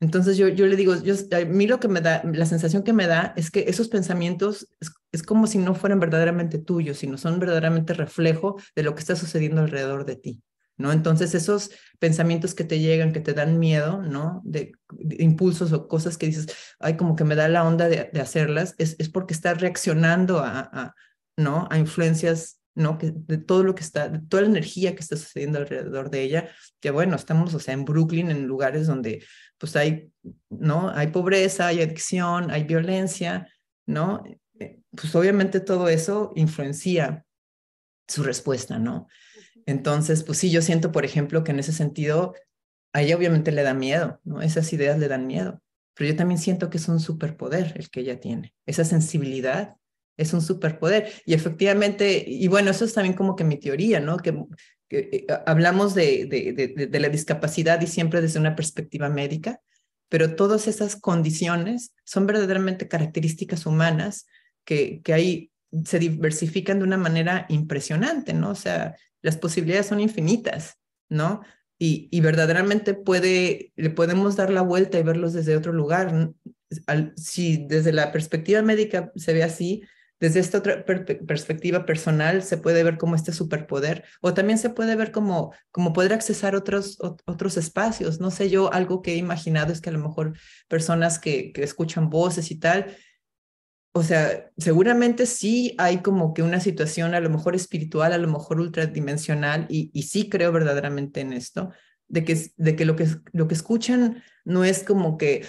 Entonces yo, yo le digo, yo, a mí lo que me da, la sensación que me da es que esos pensamientos es, como si no fueran verdaderamente tuyos, sino son verdaderamente reflejo de lo que está sucediendo alrededor de ti, ¿no? Entonces esos pensamientos que te llegan, que te dan miedo, ¿no? De, impulsos o cosas que dices, ay, como que me da la onda de, hacerlas, es, es porque estás reaccionando a, a, ¿no? A influencias ¿no? Que de todo lo que está, de toda la energía que está sucediendo alrededor de ella, que bueno, estamos, o sea, en Brooklyn, en lugares donde pues hay, ¿no? Hay pobreza, hay adicción, hay violencia, ¿no? Eh, pues obviamente todo eso influencia su respuesta, ¿no? Entonces, pues sí, yo siento, por ejemplo, que en ese sentido, a ella obviamente le da miedo, ¿no? Esas ideas le dan miedo, pero yo también siento que es un superpoder el que ella tiene, esa sensibilidad es un superpoder. Y efectivamente, y bueno, eso es también como que mi teoría, ¿no? Que eh, hablamos de, de, la discapacidad y siempre desde una perspectiva médica, pero todas esas condiciones son verdaderamente características humanas que, que ahí se diversifican de una manera impresionante, ¿no? O sea, las posibilidades son infinitas, ¿no? Y, y verdaderamente puede, le podemos dar la vuelta y verlos desde otro lugar. si desde la perspectiva médica se ve así, desde esta otra perspectiva personal se puede ver como este superpoder o también se puede ver como, como poder accesar otros, otros espacios. No sé, yo algo que he imaginado es que a lo mejor personas que, que escuchan voces y tal, o sea, seguramente sí hay como que una situación a lo mejor espiritual, a lo mejor ultradimensional y, y sí creo verdaderamente en esto, de que, de que, lo, que lo que escuchan no es como que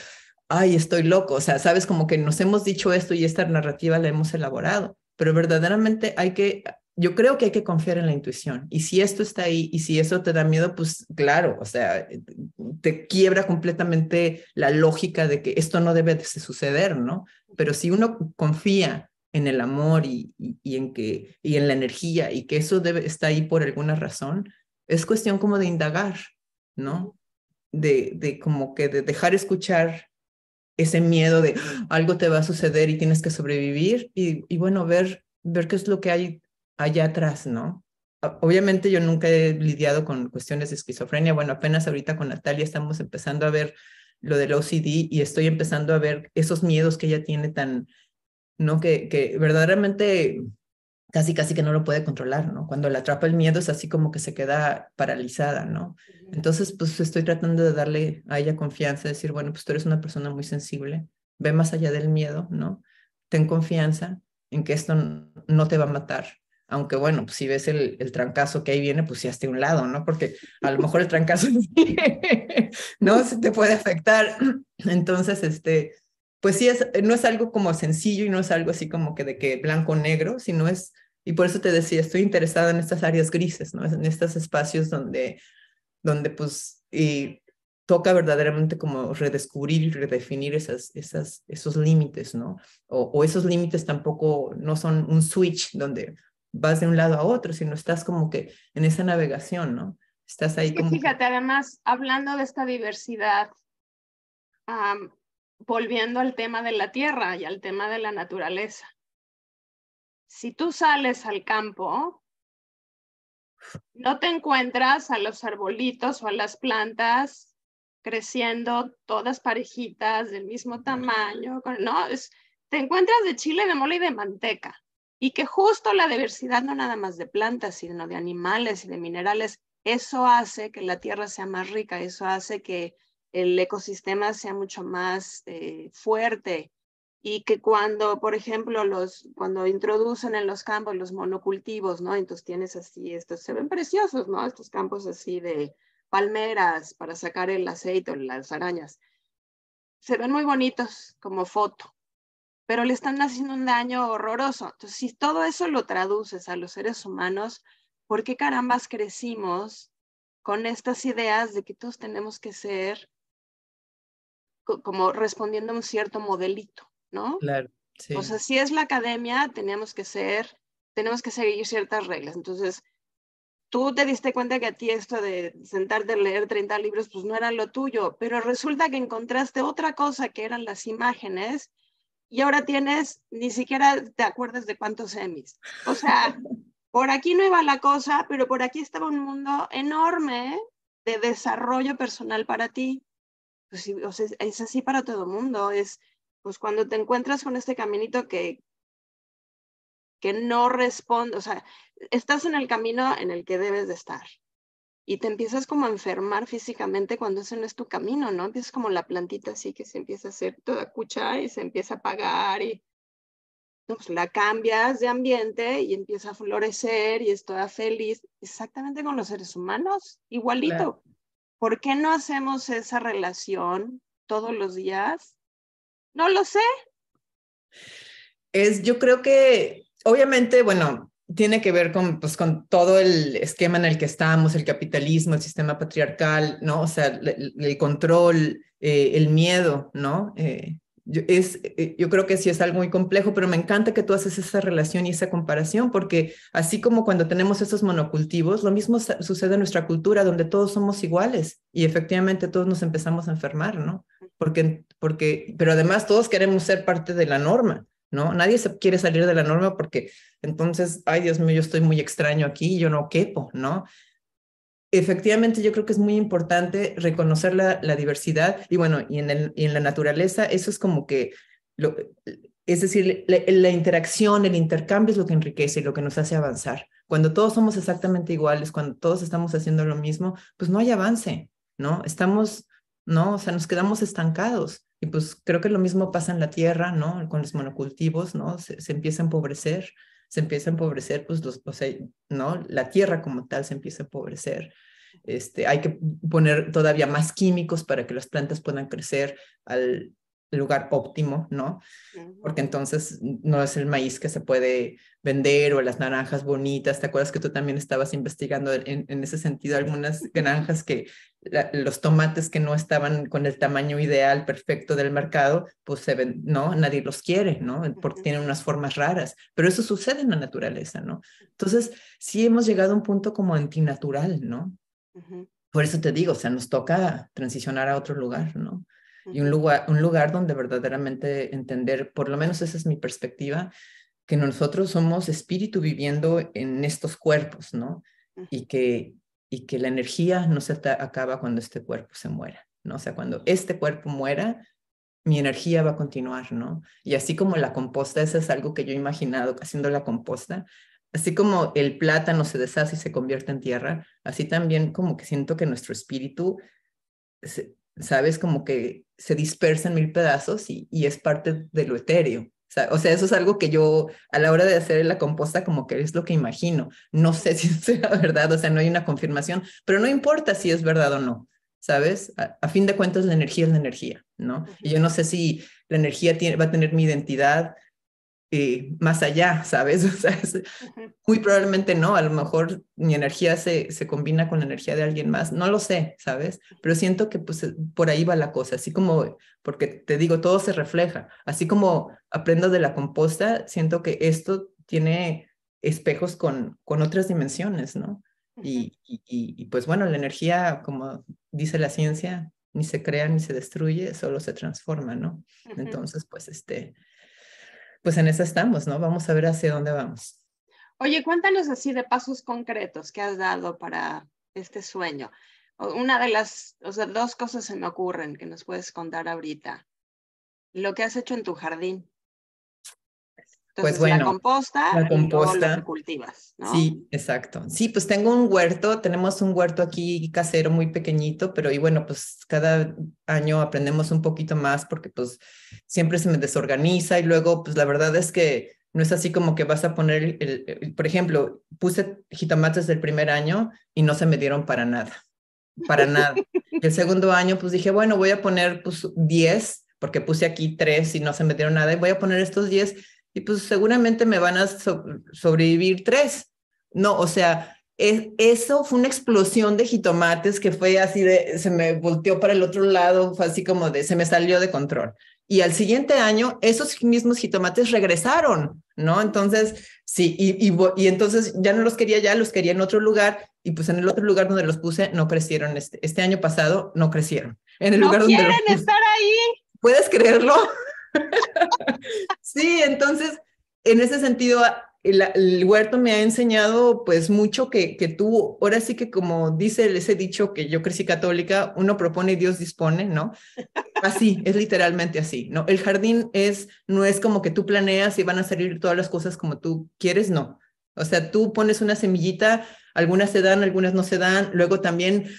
ay, estoy loco, o sea, sabes como que nos hemos dicho esto y esta narrativa la hemos elaborado, pero verdaderamente hay que, yo creo que hay que confiar en la intuición. Y si esto está ahí y si eso te da miedo, pues claro, o sea, te quiebra completamente la lógica de que esto no debe de suceder, ¿no? Pero si uno confía en el amor y, y, en que y en la energía y que eso debe está ahí por alguna razón, es cuestión como de indagar, ¿no? De, de como que de dejar escuchar ese miedo de algo te va a suceder y tienes que sobrevivir y, bueno, ver, ver qué es lo que hay allá atrás, ¿no? Obviamente yo nunca he lidiado con cuestiones de esquizofrenia, bueno, apenas ahorita con Natalia estamos empezando a ver lo del OCD y estoy empezando a ver esos miedos que ella tiene tan, ¿no? Que, que verdaderamente casi casi que no lo puede controlar, ¿no? Cuando le atrapa el miedo es así como que se queda paralizada, ¿no? Entonces, pues estoy tratando de darle a ella confianza, decir, bueno, pues tú eres una persona muy sensible, ve más allá del miedo, ¿no? Ten confianza en que esto no te va a matar. Aunque bueno, pues si ves el, el trancazo que ahí viene, pues ya esté a un lado, ¿no? Porque a lo mejor el trancazo [laughs] no se te puede afectar. Entonces, este, pues sí, es, no es algo como sencillo y no es algo así como que de que blanco o negro, sino es, y por eso te decía, estoy interesada en estas áreas grises, ¿no? En estos espacios donde, donde pues, y toca verdaderamente como redescubrir y redefinir esas, esas, esos límites, ¿no? O, o esos límites tampoco no son un switch donde vas de un lado a otro, sino estás como que en esa navegación, ¿no? Estás ahí como... Fíjate, además, hablando de esta diversidad, volviendo al tema de la tierra y al tema de la naturaleza. Si tú sales al campo, no te encuentras a los arbolitos o a las plantas creciendo todas parejitas del mismo tamaño, no, es, te encuentras de chile, de mole y de manteca. Y que justo la diversidad no nada más de plantas, sino de animales y de minerales eso hace que la tierra sea más rica, eso hace que el ecosistema sea mucho más eh, fuerte y que cuando, por ejemplo, los, cuando introducen en los campos los monocultivos, ¿no? Entonces tienes así, estos se ven preciosos, ¿no? Estos campos así de palmeras para sacar el aceite o las arañas. Se ven muy bonitos como foto, pero le están haciendo un daño horroroso. Entonces, si todo eso lo traduces a los seres humanos, ¿por qué carambas crecimos con estas ideas de que todos tenemos que ser como respondiendo a un cierto modelito, ¿no? Claro. Sí. O sea, si es la academia, tenemos que ser, tenemos que seguir ciertas reglas. Entonces, tú te diste cuenta que a ti esto de sentarte a leer 30 libros, pues no era lo tuyo, pero resulta que encontraste otra cosa que eran las imágenes y ahora tienes, ni siquiera te acuerdas de cuántos semis. O sea, [laughs] por aquí no iba la cosa, pero por aquí estaba un mundo enorme de desarrollo personal para ti. Pues, o sea, es así para todo el mundo. Es pues cuando te encuentras con este caminito que, que no responde, o sea, estás en el camino en el que debes de estar. Y te empiezas como a enfermar físicamente cuando ese no es tu camino, ¿no? Empiezas como la plantita así que se empieza a hacer toda cucha y se empieza a apagar y pues la cambias de ambiente y empieza a florecer y es toda feliz, exactamente con los seres humanos, igualito. ¿Por qué no hacemos esa relación todos los días? No lo sé. Es, yo creo que, obviamente, bueno, tiene que ver con, pues, con todo el esquema en el que estamos, el capitalismo, el sistema patriarcal, ¿no? O sea, el, control, eh, el miedo, ¿no? Eh, eh, yo creo que sí es algo muy complejo, pero me encanta que tú haces esa relación y esa comparación, porque así como cuando tenemos esos monocultivos, lo mismo sucede en nuestra cultura, donde todos somos iguales y efectivamente todos nos empezamos a enfermar, ¿no? Porque, porque, pero además todos queremos ser parte de la norma, ¿no? Nadie se quiere salir de la norma porque entonces, ay Dios mío, yo estoy muy extraño aquí, yo no quepo, ¿no? Efectivamente yo creo que es muy importante reconocer la, diversidad y bueno, y en, el, y en la naturaleza eso es como que, lo, es decir, la, interacción, el intercambio es lo que enriquece y lo que nos hace avanzar. Cuando todos somos exactamente iguales, cuando todos estamos haciendo lo mismo, pues no hay avance, ¿no? Estamos, ¿no? O sea, nos quedamos estancados. Y pues creo que lo mismo pasa en la tierra, ¿no? Con los monocultivos, ¿no? Se, se empieza a empobrecer se empieza a empobrecer, pues los, o sea, ¿no? La tierra como tal se empieza a empobrecer. Este, hay que poner todavía más químicos para que las plantas puedan crecer al lugar óptimo, ¿no? Porque entonces no es el maíz que se puede vender o las naranjas bonitas. ¿Te acuerdas que tú también estabas investigando en, en ese sentido algunas granjas que los tomates que no estaban con el tamaño ideal perfecto del mercado, pues se ven, ¿no? Nadie los quiere, ¿no? Porque tienen unas formas raras, pero eso sucede en la naturaleza, ¿no? Entonces, sí hemos llegado a un punto como antinatural, ¿no? Por eso te digo, o sea, nos toca transicionar a otro lugar, ¿no? Y un lugar, un lugar donde verdaderamente entender, por lo menos esa es mi perspectiva, que nosotros somos espíritu viviendo en estos cuerpos, ¿no? Y que, y que la energía no se acaba cuando este cuerpo se muera, ¿no? O sea, cuando este cuerpo muera, mi energía va a continuar, ¿no? Y así como la composta, eso es algo que yo he imaginado haciendo la composta, así como el plátano se deshace y se convierte en tierra, así también como que siento que nuestro espíritu, ¿sabes? Como que se dispersa en mil pedazos y, y es parte de lo etéreo, o sea, eso es algo que yo a la hora de hacer la composta como que es lo que imagino. No sé [laughs] si sea verdad, o sea, no hay una confirmación, pero no importa si es verdad o no, ¿sabes? A, fin de cuentas la energía es la energía, ¿no? Y yo no sé si la energía tiene, va a tener mi identidad eh, más allá, ¿sabes? [laughs] O sea, muy probablemente no, a lo mejor mi energía se, se combina con la energía de alguien más, no lo sé, ¿sabes? Pero siento que pues eh, por ahí va la cosa, así como, porque te digo, todo se refleja, así como aprendo de la composta, siento que esto tiene espejos con, con otras dimensiones, ¿no? Y, y, y, pues bueno, la energía, como dice la ciencia, ni se crea ni se destruye, solo se transforma, ¿no? Entonces, pues este, pues en eso estamos, ¿no? Vamos a ver hacia dónde vamos. Oye, cuéntanos así de pasos concretos que has dado para este sueño. Una de las, o sea, dos cosas se me ocurren que nos puedes contar ahorita. Lo que has hecho en tu jardín. Pues bueno, la composta, la composta. Y cultivas, ¿no? Sí, exacto. Sí, pues tengo un huerto, tenemos un huerto aquí casero muy pequeñito, pero y bueno, pues cada año aprendemos un poquito más porque pues siempre se me desorganiza y luego pues la verdad es que no es así como que vas a poner, el, por ejemplo, puse jitomates del primer año y no se me dieron para nada, para nada. [laughs] El segundo año pues dije, bueno, voy a poner pues 10 porque puse aquí 3 y no se me dieron nada y voy a poner estos 10 y pues seguramente me van a sobrevivir tres. No, o sea, eso fue una explosión de jitomates que fue así de, se me volteó para el otro lado, fue así como de, se me salió de control. Y al siguiente año, esos mismos jitomates regresaron, ¿no? Entonces, sí, y, y, y, entonces ya no los quería ya, los quería en otro lugar, y pues en el otro lugar donde los puse no crecieron. Este, este año pasado no crecieron. En el no lugar quieren estar ahí. ¿Puedes creerlo? Sí, entonces, en ese sentido, el, huerto me ha enseñado pues mucho que, que tú, ahora sí que como dice ese dicho que yo crecí católica, uno propone y Dios dispone, ¿no? Así, es literalmente así, ¿no? El jardín es, no es como que tú planeas y van a salir todas las cosas como tú quieres, no. O sea, tú pones una semillita, algunas se dan, algunas no se dan, luego también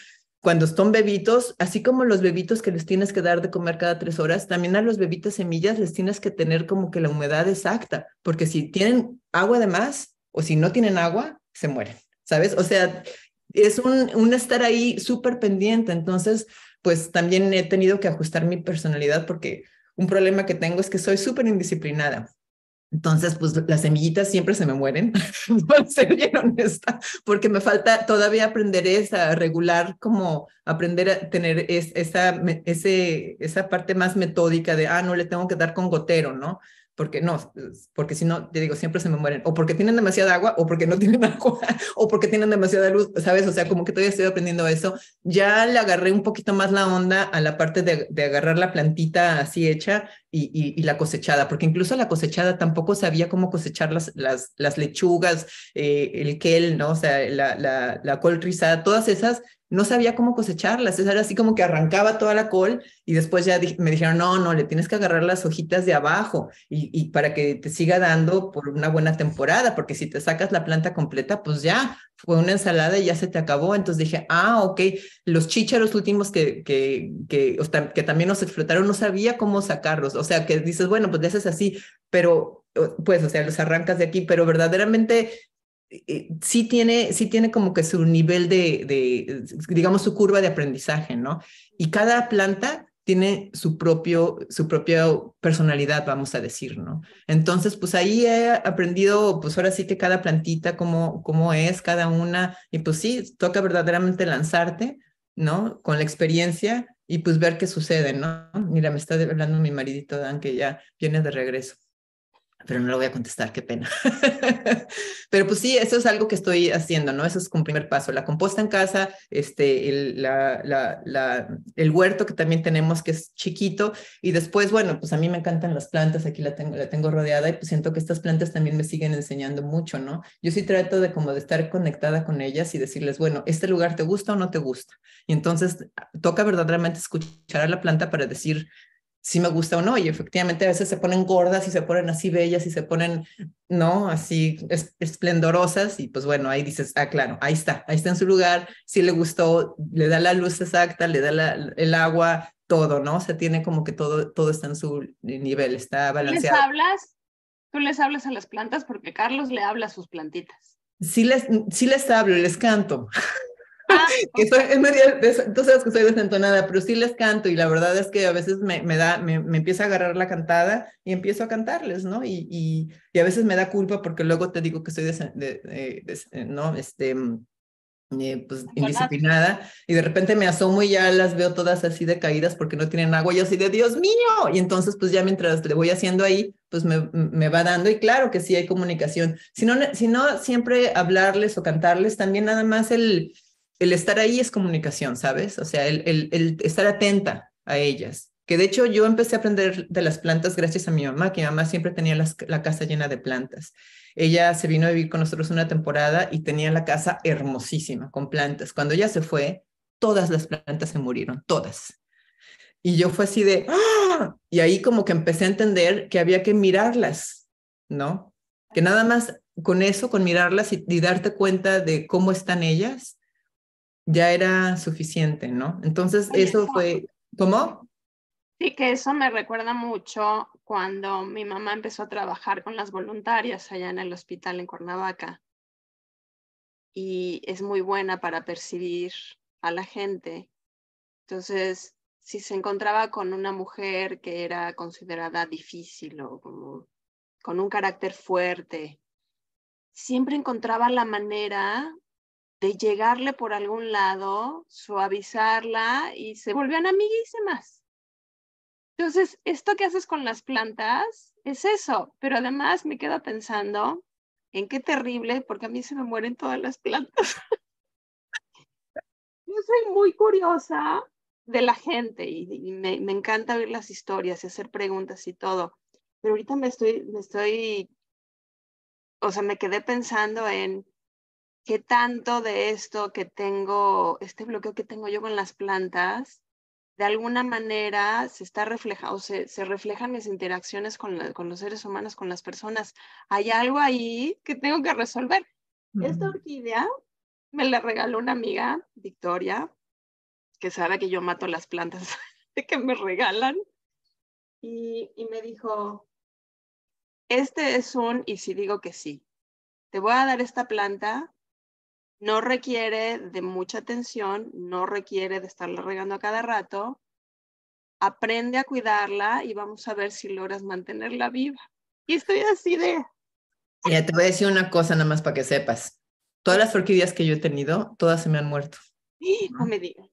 cuando son bebitos, así como los bebitos que les tienes que dar de comer cada tres horas, también a los bebitos semillas les tienes que tener como que la humedad exacta, porque si tienen agua de más o si no tienen agua, se mueren, ¿sabes? O sea, es un, estar ahí súper pendiente. Entonces, pues también he tenido que ajustar mi personalidad porque un problema que tengo es que soy súper indisciplinada. Entonces, pues las semillitas siempre se me mueren, [laughs] a ser bien honesta, porque me falta todavía aprender esa, regular, como aprender a tener esa, ese, esa parte más metódica de, ah, no le tengo que dar con gotero, ¿no? porque no, porque si no, te digo, siempre se me mueren, o porque tienen demasiada agua, o porque no [laughs] tienen agua, o porque tienen demasiada luz, ¿sabes? O sea, como que todavía estoy aprendiendo eso. Ya le agarré un poquito más la onda a la parte de, de agarrar la plantita así hecha y, y, la cosechada, porque incluso la cosechada tampoco sabía cómo cosechar las, las, las lechugas, eh, el kel, ¿no? O sea, la, la, la col rizada, todas esas no sabía cómo cosecharlas. Era así como que arrancaba toda la col y después ya me dijeron, no, no, le tienes que agarrar las hojitas de abajo y, y, para que te siga dando por una buena temporada, porque si te sacas la planta completa, pues ya fue una ensalada y ya se te acabó. Entonces dije, ah, ok, los chícharos últimos que, que, que, que también nos explotaron, no sabía cómo sacarlos. O sea, que dices, bueno, pues le haces así, pero pues, o sea, los arrancas de aquí, pero verdaderamente eh, sí tiene, sí tiene como que su nivel de, de, digamos, su curva de aprendizaje, ¿no? Y cada planta tiene su propio, su propia personalidad, vamos a decir, ¿no? Entonces, pues ahí he aprendido, pues ahora sí que cada plantita, cómo, cómo es cada una, y pues sí, toca verdaderamente lanzarte, ¿no? Con la experiencia y pues ver qué sucede, ¿no? Mira, me está hablando mi maridito Dan, que ya viene de regreso pero no lo voy a contestar, qué pena. [laughs] pero pues sí, eso es algo que estoy haciendo, ¿no? Eso es como primer paso. La composta en casa, este, el, la, el huerto que también tenemos que es chiquito y después, bueno, pues a mí me encantan las plantas, aquí la tengo, la tengo rodeada y pues siento que estas plantas también me siguen enseñando mucho, ¿no? Yo sí trato de como de estar conectada con ellas y decirles, bueno, ¿este lugar te gusta o no te gusta? Y entonces toca verdaderamente escuchar a la planta para decir, si me gusta o no. Y efectivamente a veces se ponen gordas y se ponen así bellas y se ponen, ¿no? Así esplendorosas y pues bueno, ahí dices, ah, claro, ahí está, ahí está en su lugar, si le gustó, le da la luz exacta, le da el agua, todo, ¿no? O sea, tiene como que todo, todo está en su nivel, está balanceado. ¿Les hablas? ¿Tú les hablas a las plantas? Porque Carlos le habla a sus plantitas. Sí les, sí les hablo, les canto. Ah, [laughs] que soy, tú sabes que soy desentonada, pero sí les canto y la verdad es que a veces me, me da, me, me, empieza a agarrar la cantada y empiezo a cantarles, ¿no? Y, y, y, a veces me da culpa porque luego te digo que soy, de, ¿no? Este, mm, eh, pues indisciplinada y de repente me asomo y ya las veo todas así decaídas porque no tienen agua y yo así de Dios mío y entonces pues ya mientras le voy haciendo ahí pues me, me va dando y claro que sí hay comunicación si no, si no siempre hablarles o cantarles también nada más el el estar ahí es comunicación, ¿sabes? O sea, el, estar atenta a ellas. Que de hecho yo empecé a aprender de las plantas gracias a mi mamá, que mi mamá siempre tenía la casa llena de plantas. Ella se vino a vivir con nosotros una temporada y tenía la casa hermosísima, con plantas. Cuando ella se fue, todas las plantas se murieron, todas. Y yo fue así de, ¡ah! Y ahí como que empecé a entender que había que mirarlas, ¿no? Que nada más con eso, con mirarlas y, darte cuenta de cómo están ellas, ya era suficiente, ¿no? Entonces, eso fue, ¿cómo? Sí, que eso me recuerda mucho cuando mi mamá empezó a trabajar con las voluntarias allá en el hospital en Cuernavaca. Y es muy buena para percibir a la gente. Entonces, si se encontraba con una mujer que era considerada difícil o como con un carácter fuerte, siempre encontraba la manera de llegarle por algún lado, suavizarla y se volvían amiguísimas. Entonces, esto que haces con las plantas es eso, pero además me quedo pensando en qué terrible, porque a mí se me mueren todas las plantas. [laughs] Yo soy muy curiosa de la gente y, me, me, encanta ver las historias y hacer preguntas y todo, pero ahorita me estoy, me estoy, o sea, me quedé pensando en qué tanto de esto que tengo, este bloqueo que tengo yo con las plantas, de alguna manera se está reflejando, se, se reflejan mis interacciones con, con, los seres humanos, con las personas. Hay algo ahí que tengo que resolver. Esta orquídea me la regaló una amiga, Victoria, que sabe que yo mato las plantas [laughs] que me regalan. Y, y me dijo, este es un, y si digo que sí, te voy a dar esta planta no requiere de mucha atención, no requiere de estarla regando a cada rato. Aprende a cuidarla y vamos a ver si logras mantenerla viva. Y estoy así de... Ya te voy a decir una cosa nada más para que sepas. Todas las orquídeas que yo he tenido, todas se me han muerto. [gasps] No me digas.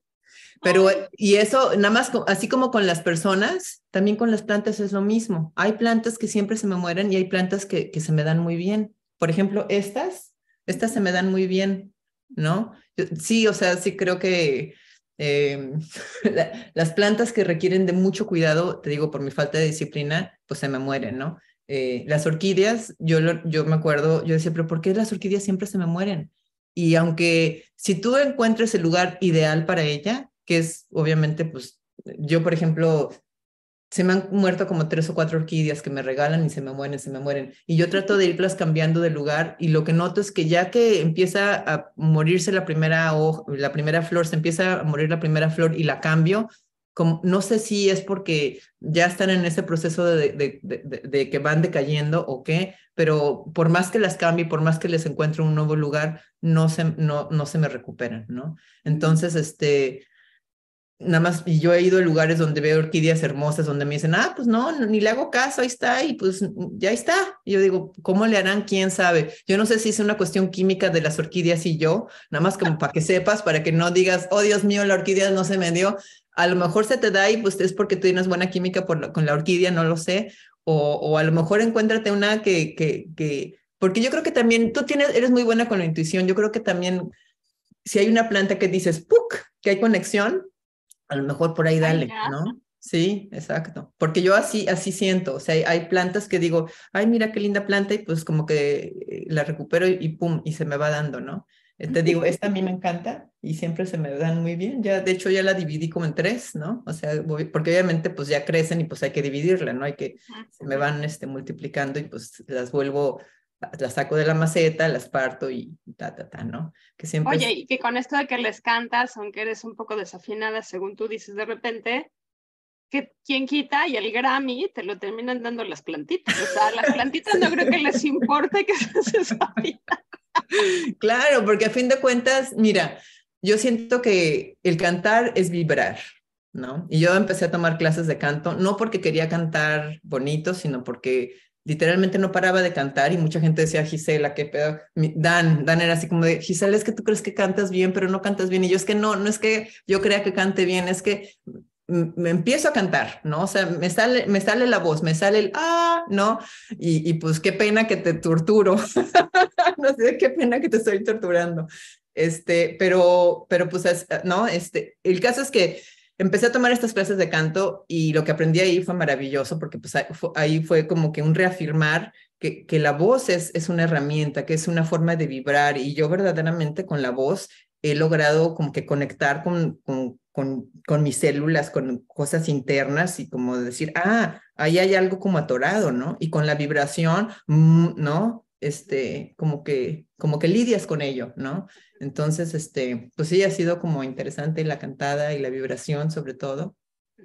Pero, y eso, nada más, así como con las personas, también con las plantas es lo mismo. Hay plantas que siempre se me mueren y hay plantas que, que se me dan muy bien. Por ejemplo, estas, estas se me dan muy bien. ¿No? Sí, o sea, sí creo que em, [laughs] las plantas que requieren de mucho cuidado, te digo, por mi falta de disciplina, pues se me mueren, ¿no? Eh, las orquídeas, yo, yo me acuerdo, yo decía, pero ¿por qué las orquídeas siempre se me mueren? Y aunque si tú encuentres el lugar ideal para ella, que es obviamente, pues yo, por ejemplo, se me han muerto como tres o cuatro orquídeas que me regalan y se me mueren, se me mueren. Y yo trato de irlas cambiando de lugar y lo que noto es que ya que empieza a morirse la primera, la primera flor, se empieza a morir la primera flor y la cambio, como, no sé si es porque ya están en ese proceso de, de, de, que van decayendo o qué, pero por más que las cambie, por más que les encuentre un nuevo lugar, no se, no, no se me recuperan, ¿no? Entonces, este, nada más, yo he ido a lugares donde veo orquídeas hermosas, donde me dicen, ah, pues no, ni le hago caso, ahí está, y pues ya está. Y yo digo, ¿cómo le harán? ¿Quién sabe? Yo no sé si es una cuestión química de las orquídeas y yo, nada más como para que sepas, para que no digas, oh Dios mío, la orquídea no se me dio. A lo mejor se te da y pues es porque tú tienes buena química con la orquídea, no lo sé. O, o a lo mejor encuéntrate una que, que, que, porque yo creo que también tú tienes, eres muy buena con la intuición. Yo creo que también si hay una planta que dices, ¡puc! que hay conexión, a lo mejor por ahí dale, ¿no? Sí, exacto. Porque yo así, así siento. O sea, hay, plantas que digo, ay, mira qué linda planta, y pues como que la recupero y, pum, y se me va dando, ¿no? Eh, te digo, esta a mí me encanta y siempre se me dan muy bien. Ya, de hecho, ya la dividí como en tres, ¿no? O sea, porque obviamente pues ya crecen y pues hay que dividirla, ¿no? Hay que, se me van este, multiplicando y pues las vuelvo las saco de la maceta, las parto y ta, ta, ta, ¿no? Que siempre Oye, y que con esto de que les cantas, aunque eres un poco desafinada, según tú dices de repente, que quien quita y el Grammy te lo terminan dando las plantitas. O sea, las [laughs] plantitas no creo que les importe que se desafinen. Claro, porque a fin de cuentas, mira, yo siento que el cantar es vibrar, ¿no? Y yo empecé a tomar clases de canto, no porque quería cantar bonito, sino porque literalmente no paraba de cantar y mucha gente decía, Gisela, qué pedo. Dan, Dan era así como de, Gisela, es que tú crees que cantas bien, pero no cantas bien. Y yo es que no, no es que yo crea que cante bien, es que me empiezo a cantar, ¿no? O sea, me sale, me sale la voz, me sale el ah, ¿no? Y, y pues qué pena que te torturo. [laughs] no sé, qué pena que te estoy torturando. Este, pero, pero pues, ¿no? Este, el caso es que empecé a tomar estas clases de canto y lo que aprendí ahí fue maravilloso porque pues ahí fue como que un reafirmar que, que la voz es, es una herramienta, que es una forma de vibrar y yo verdaderamente con la voz he logrado como que conectar con, con, con, con mis células, con cosas internas y como decir, ah, ahí hay algo como atorado, ¿no? Y con la vibración, mm, ¿no? Este, como que, como que lidias con ello, ¿no? Entonces, este, pues sí, ha sido como interesante la cantada y la vibración sobre todo,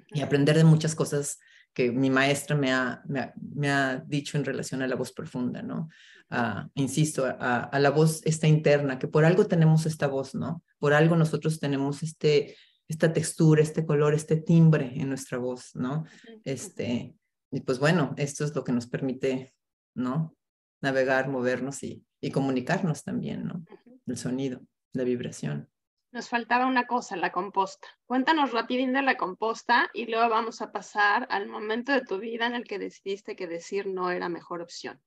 y aprender de muchas cosas que mi maestra me ha, me ha, dicho en relación a la voz profunda, ¿no? Ah, insisto, a, a, la voz esta interna, que por algo tenemos esta voz, ¿no? Por algo nosotros tenemos este, esta textura, este color, este timbre en nuestra voz, ¿no? Este, y pues bueno, esto es lo que nos permite, ¿no? Navegar, movernos y, y comunicarnos también, ¿no? El sonido, la vibración. Nos faltaba una cosa, la composta. Cuéntanos rapidín de la composta y luego vamos a pasar al momento de tu vida en el que decidiste que decir no era mejor opción.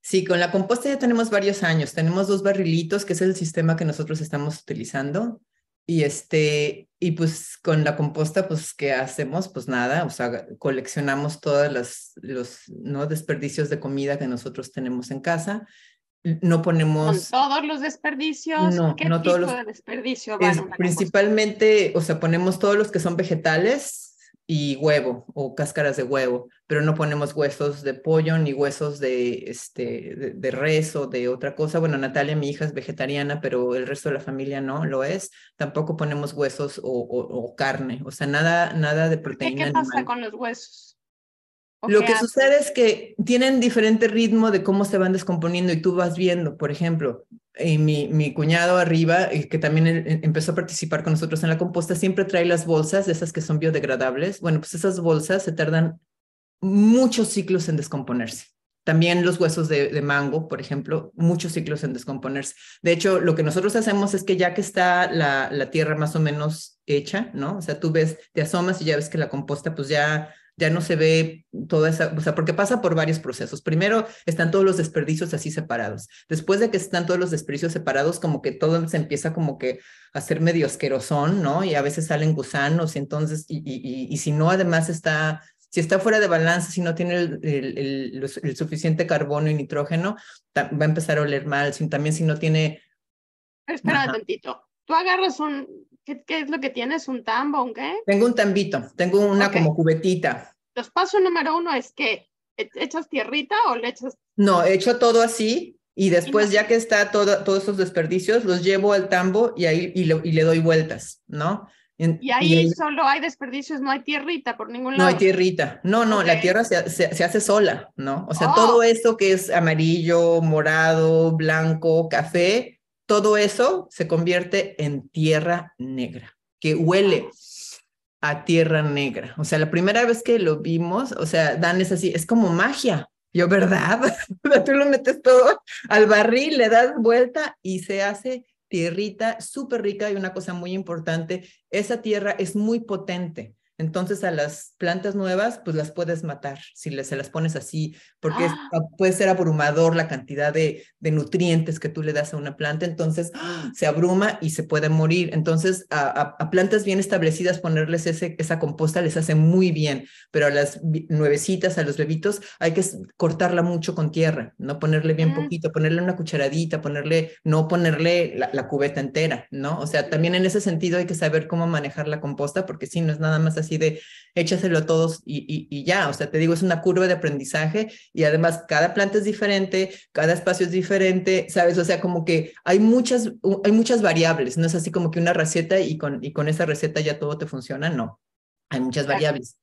Sí, con la composta ya tenemos varios años. Tenemos dos barrilitos, que es el sistema que nosotros estamos utilizando. Y este, y pues con la composta, pues, ¿qué hacemos? Pues nada, o sea, coleccionamos todos los ¿no? desperdicios de comida que nosotros tenemos en casa no ponemos... ¿Con todos los desperdicios? No, ¿Qué no tipo todos los... de desperdicio es, Principalmente, o sea, ponemos todos los que son vegetales y huevo o cáscaras de huevo, pero no ponemos huesos de pollo ni huesos de, este, de, res o de otra cosa. Bueno, Natalia, mi hija, es vegetariana, pero el resto de la familia no lo es. Tampoco ponemos huesos o, o, carne, o sea, nada, nada de proteína. ¿Qué, pasa con los huesos? Lo que sucede es que tienen diferente ritmo de cómo se van descomponiendo y tú vas viendo, por ejemplo, y mi, mi cuñado arriba, que también empezó a participar con nosotros en la composta, siempre trae las bolsas, esas que son biodegradables. Bueno, pues esas bolsas se tardan muchos ciclos en descomponerse. También los huesos de, de, mango, por ejemplo, muchos ciclos en descomponerse. De hecho, lo que nosotros hacemos es que ya que está la, la tierra más o menos hecha, ¿no? O sea, tú ves, te asomas y ya ves que la composta pues ya ya no se ve toda esa, o sea, porque pasa por varios procesos. Primero están todos los desperdicios así separados. Después de que están todos los desperdicios separados, como que todo se empieza como que a ser medio asquerosón, ¿no? Y a veces salen gusanos y entonces, y, y, y, si no, además está, si está fuera de balance, si no tiene el, el, el, suficiente carbono y nitrógeno, va a empezar a oler mal. también si no tiene... Espera un tantito. Tú agarras un, ¿Qué, es lo que tienes? ¿Un tambo? ¿Un qué? Tengo un tambito, tengo una como cubetita. Los pasos número uno es que ¿E-, echas tierrita o le echas. No, echo todo así y después ya que está todo, todos esos desperdicios, los llevo al tambo y ahí y, le doy vueltas, ¿no? y, ahí solo hay desperdicios, no hay tierrita por ningún lado. No hay tierrita. No, no, la tierra se, se, hace sola, ¿no? O sea, todo oh. eso que es amarillo, morado, blanco, café, todo eso se convierte en tierra negra, que huele a tierra negra. O sea, la primera vez que lo vimos, o sea, Dan es así, es como magia. Yo, ¿verdad? [laughs] Tú lo metes todo al barril, le das vuelta y se hace tierrita súper rica y una cosa muy importante, esa tierra es muy potente. Entonces a las plantas nuevas, pues las puedes matar si le, se las pones así, porque ah. Ah, puede ser abrumador la cantidad de, de, nutrientes que tú le das a una planta, entonces se abruma y se puede morir. Entonces a, a, plantas bien establecidas ponerles ese, esa composta les hace muy bien, pero a las nuevecitas, a los bebitos, hay que cortarla mucho con tierra, no ponerle bien mm. poquito, ponerle una cucharadita, ponerle, no ponerle la, la, cubeta entera, ¿no? O sea, también en ese sentido hay que saber cómo manejar la composta, porque si no es nada más así de échaselo a todos y, y, ya, o sea, te digo, es una curva de aprendizaje y además cada planta es diferente, cada espacio es diferente, ¿sabes? O sea, como que hay muchas, hay muchas variables, no es así como que una receta y con, y con esa receta ya todo te funciona, no, hay muchas variables.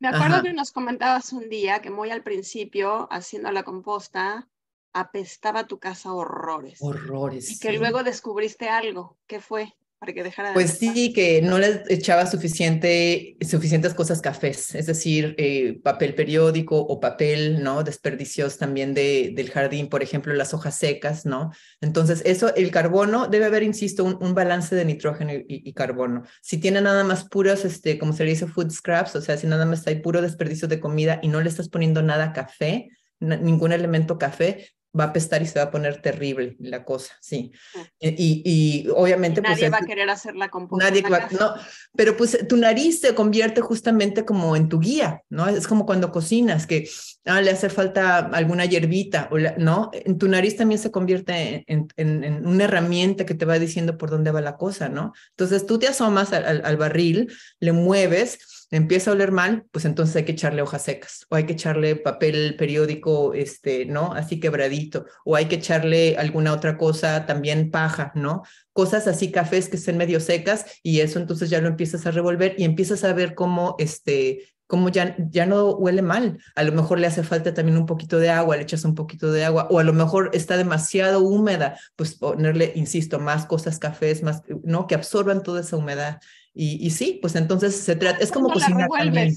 Me acuerdo que nos comentabas un día que muy al principio, haciendo la composta, apestaba tu casa horrores. Horrores. Y que luego descubriste algo. ¿Qué fue? Que Pues sí, que no les echaba suficiente, suficientes cosas cafés, es decir, eh, papel periódico o papel, ¿no? Desperdicios también de, del jardín, por ejemplo, las hojas secas, ¿no? Entonces, eso, el carbono, debe haber, insisto, un, balance de nitrógeno y, carbono. Si tiene nada más puros, este, como se le dice, food scraps, o sea, si nada más hay puro desperdicio de comida y no le estás poniendo nada café, ningún elemento café, va a apestar y se va a poner terrible la cosa, sí. Eh, y, y, obviamente... pues, nadie va a querer hacer la composta. Nadie va, no, pero pues tu nariz se convierte justamente como en tu guía, ¿no? Es como cuando cocinas, que ah, le hace falta alguna hierbita, o ¿no? En tu nariz también se convierte en, en, una herramienta que te va diciendo por dónde va la cosa, ¿no? Entonces tú te asomas al, al barril, le mueves, empieza a oler mal, pues entonces hay que echarle hojas secas o hay que echarle papel periódico, este, ¿no? Así quebradito o hay que echarle alguna otra cosa, también paja, ¿no? Cosas así, cafés que estén medio secas y eso entonces ya lo empiezas a revolver y empiezas a ver cómo, este, cómo ya, ya no huele mal. A lo mejor le hace falta también un poquito de agua, le echas un poquito de agua, o a lo mejor está demasiado húmeda, pues ponerle, insisto, más cosas, cafés, más, ¿no? Que absorban toda esa humedad. Y, y sí, pues entonces se trata, es como cocinar también.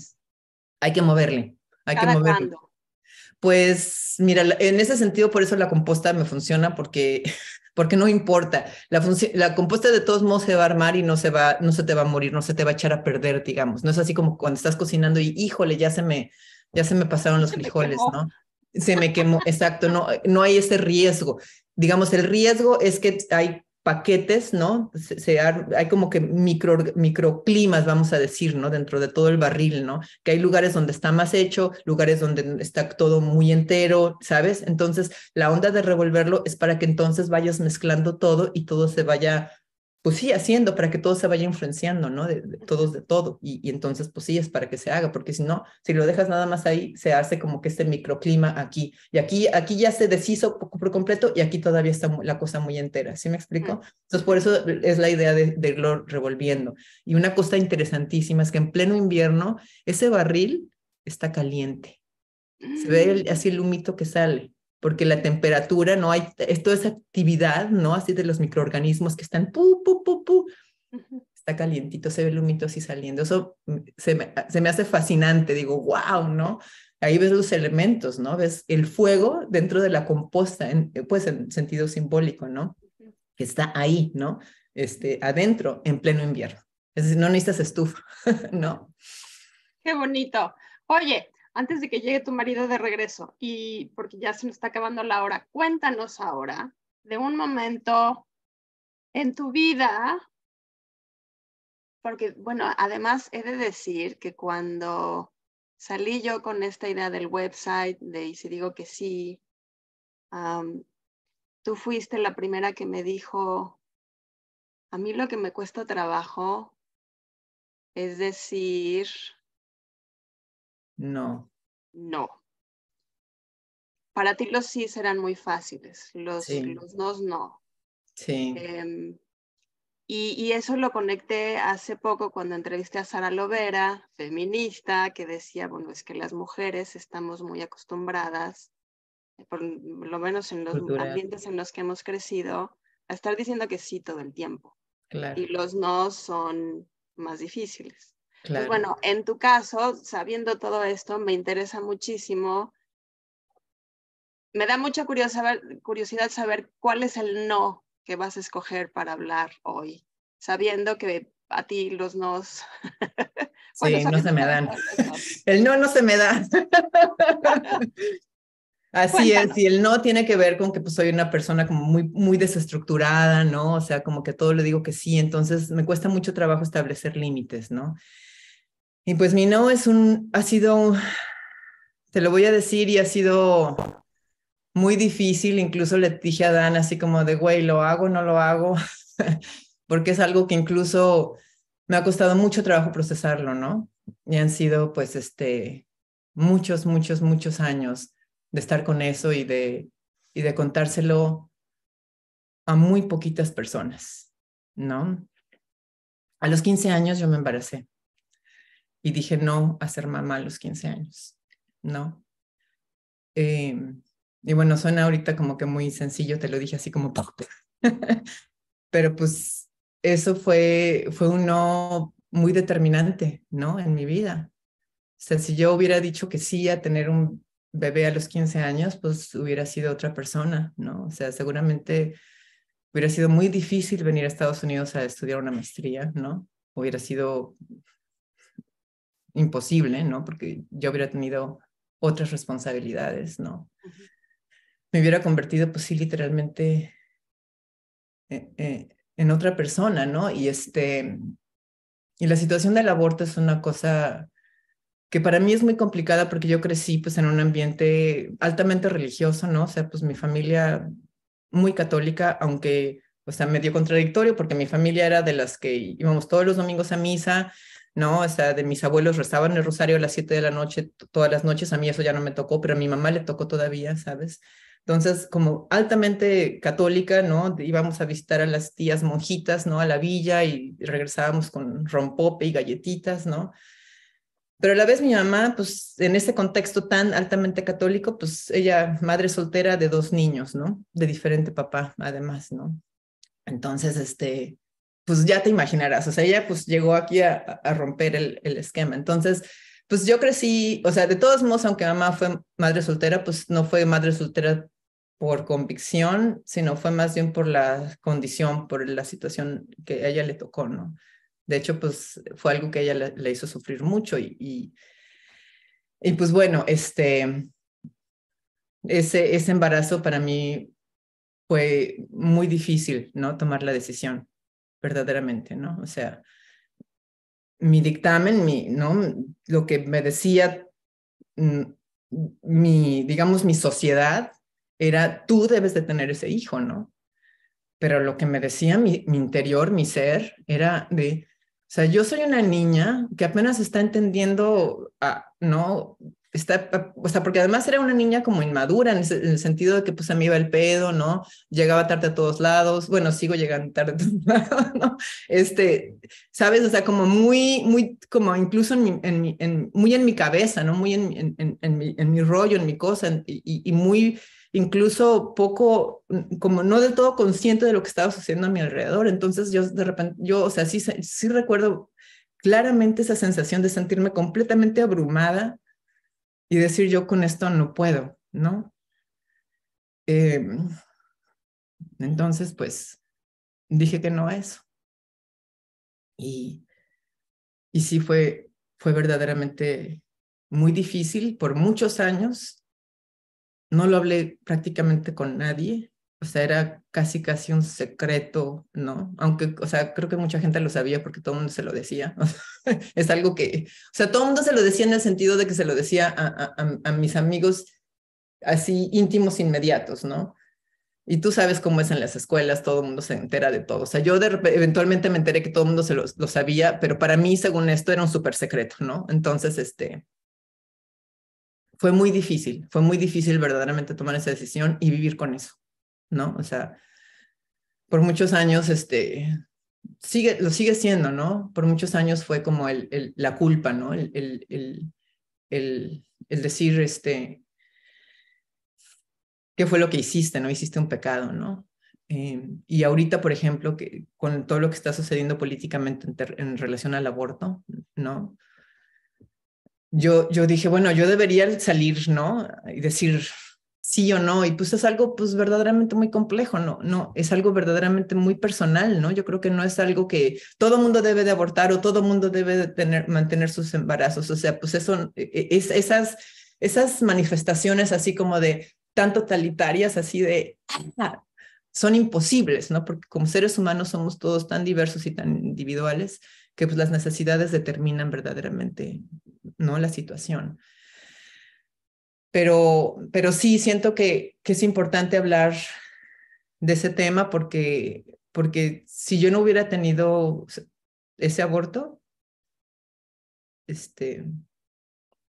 Hay que moverle, hay que moverle. Pues mira, en ese sentido, por eso la composta me funciona, porque, [laughs] porque no importa. La, la composta de todos modos se va a armar y no se, va, no se te va a morir, no se te va a echar a perder, digamos. No es así como cuando estás cocinando y, híjole, ya se me, ya se me pasaron los frijoles, ¿no? Se me quemó, exacto, no, no hay ese riesgo. Digamos, el riesgo es que hay paquetes, ¿no? Hay como que micro, microclimas, vamos a decir, ¿no? Dentro de todo el barril, ¿no? Que hay lugares donde está más hecho, lugares donde está todo muy entero, ¿sabes? Entonces, la onda de revolverlo es para que entonces vayas mezclando todo y todo se vaya pues sí, haciendo para que todo se vaya influenciando, ¿no? De, todos de todo. Y, entonces, pues sí, es para que se haga, porque si no, si lo dejas nada más ahí, se hace como que este microclima aquí. Y aquí, aquí ya se deshizo por completo y aquí todavía está la cosa muy entera. ¿Sí me explico? Entonces, por eso es la idea de, de irlo revolviendo. Y una cosa interesantísima es que en pleno invierno, ese barril está caliente. Se ve mm. así el humito que sale porque la temperatura, no hay, es toda esa actividad, ¿no? Así de los microorganismos que están, pu, pu, pu, pu, está calientito, se ve el humito así saliendo. Eso se me, se me hace fascinante, digo, wow, ¿no? Ahí ves los elementos, ¿no? Ves el fuego dentro de la composta, en, pues en sentido simbólico, ¿no? Que está ahí, ¿no? Este, adentro, en pleno invierno. Es decir, no necesitas estufa, [laughs] ¿no? Qué bonito. Oye, antes de que llegue tu marido de regreso y porque ya se nos está acabando la hora, cuéntanos ahora de un momento en tu vida, porque bueno, además he de decir que cuando salí yo con esta idea del website de y si digo que sí, tú fuiste la primera que me dijo, a mí lo que me cuesta trabajo es decir, no. No. Para ti los sí serán muy fáciles, los, los no no. Sí. Em, y, y, eso lo conecté hace poco cuando entrevisté a Sara Lovera, feminista, que decía, bueno, es que las mujeres estamos muy acostumbradas, por lo menos en los ambientes en los que hemos crecido, a estar diciendo que sí todo el tiempo. Claro. Y los no son más difíciles. Pues bueno, en tu caso, sabiendo todo esto, me interesa muchísimo. Me da mucha curiosidad, saber cuál es el no que vas a escoger para hablar hoy, sabiendo que a ti los nos... [laughs] sí, no se me dan. [laughs] El no no se me da. [laughs] Así es, y el no tiene que ver con que pues soy una persona como muy, muy desestructurada, ¿no? O sea, como que todo le digo que sí, entonces me cuesta mucho trabajo establecer límites, ¿no? Y pues mi no es un, ha sido, te lo voy a decir, y ha sido muy difícil. Incluso le dije a Dan así como de, güey, ¿lo hago no lo hago? [laughs] Porque es algo que incluso me ha costado mucho trabajo procesarlo, ¿no? Y han sido pues este, muchos, muchos, muchos años de estar con eso y de, y de contárselo a muy poquitas personas, ¿no? A los 15 años yo me embaracé y dije no a ser mamá a los 15 años, ¿no? Em, y bueno, suena ahorita como que muy sencillo, te lo dije así como, [laughs] pero pues eso fue, fue un no muy determinante, ¿no? En mi vida. O sea, si yo hubiera dicho que sí a tener un bebé a los 15 años, pues hubiera sido otra persona, ¿no? O sea, seguramente hubiera sido muy difícil venir a Estados Unidos a estudiar una maestría, ¿no? Hubiera sido imposible, ¿no? Porque yo hubiera tenido otras responsabilidades, ¿no? me hubiera convertido, pues sí, literalmente eh, eh, en otra persona, ¿no? Y este, y la situación del aborto es una cosa que para mí es muy complicada porque yo crecí pues en un ambiente altamente religioso, ¿no? O sea, pues mi familia muy católica, aunque, o sea, medio contradictorio porque mi familia era de las que íbamos todos los domingos a misa, ¿no? O sea, de mis abuelos rezaban el rosario a las 7 de la noche todas las noches, a mí eso ya no me tocó, pero a mi mamá le tocó todavía, ¿sabes? Entonces, como altamente católica, ¿no? Íbamos a visitar a las tías monjitas, ¿no? A la villa y regresábamos con rompope y galletitas, ¿no? Pero a la vez mi mamá, pues en ese contexto tan altamente católico, pues ella, madre soltera de dos niños, ¿no? De diferente papá, además, ¿no? Entonces, este, pues ya te imaginarás, o sea, ella pues llegó aquí a, romper el, el esquema. Entonces, pues yo crecí, o sea, de todos modos, aunque mamá fue madre soltera, pues no fue madre soltera por convicción, sino fue más bien por la condición, por la situación que a ella le tocó, ¿no? De hecho, pues fue algo que ella le, hizo sufrir mucho y, y, pues bueno, este, ese, ese embarazo para mí fue muy difícil, ¿no? Tomar la decisión, verdaderamente, ¿no? O sea, mi dictamen, mi, ¿no? Lo que me decía mm, mi, digamos, mi sociedad era, tú debes de tener ese hijo, ¿no? Pero lo que me decía mi, mi interior, mi ser, era de, o sea, yo soy una niña que apenas está entendiendo, ¿no? Está, o sea, porque además era una niña como inmadura en, el sentido de que pues a mí iba el pedo, ¿no? Llegaba tarde a todos lados, bueno, sigo llegando tarde a todos [laughs] lados, ¿no? Este, ¿sabes? O sea, como muy, muy, como incluso en mi, en mi, en, muy en mi cabeza, ¿no? Muy en, en, en, mi, en mi rollo, en mi cosa, y, y muy incluso poco, como no del todo consciente de lo que estaba sucediendo a mi alrededor. Entonces yo de repente, yo, o sea, sí, sí recuerdo claramente esa sensación de sentirme completamente abrumada y decir yo con esto no puedo, ¿no? Em, entonces, pues, dije que no a eso. Y, y sí fue, fue verdaderamente muy difícil por muchos años no lo hablé prácticamente con nadie, o sea, era casi, casi un secreto, ¿no? Aunque, o sea, creo que mucha gente lo sabía porque todo el mundo se lo decía. [laughs] es algo que, o sea, todo el mundo se lo decía en el sentido de que se lo decía a, a, mis amigos así íntimos inmediatos, ¿no? Y tú sabes cómo es en las escuelas, todo el mundo se entera de todo. O sea, yo eventualmente me enteré que todo el mundo se lo, lo sabía, pero para mí, según esto, era un súper secreto, ¿no? Entonces, este, fue muy difícil, fue muy difícil verdaderamente tomar esa decisión y vivir con eso, ¿no? O sea, por muchos años, este, sigue, lo sigue siendo, ¿no? Por muchos años fue como el, la culpa, ¿no? El, el, decir, este, ¿qué fue lo que hiciste? ¿No? Hiciste un pecado, ¿no? Eh, y ahorita, por ejemplo, que con todo lo que está sucediendo políticamente en, en relación al aborto, ¿no? yo, yo dije, bueno, yo debería salir, ¿no? Y decir sí o no. Y pues es algo pues verdaderamente muy complejo, ¿no? No, es algo verdaderamente muy personal, ¿no? Yo creo que no es algo que todo mundo debe de abortar o todo mundo debe de tener, mantener sus embarazos. O sea, pues eso, e, e, es, esas, esas manifestaciones así como de tan totalitarias, así de, ah, son imposibles, ¿no? Porque como seres humanos somos todos tan diversos y tan individuales que pues las necesidades determinan verdaderamente ¿no? La situación. Pero, pero sí, siento que, que es importante hablar de ese tema porque, porque si yo no hubiera tenido ese aborto, este,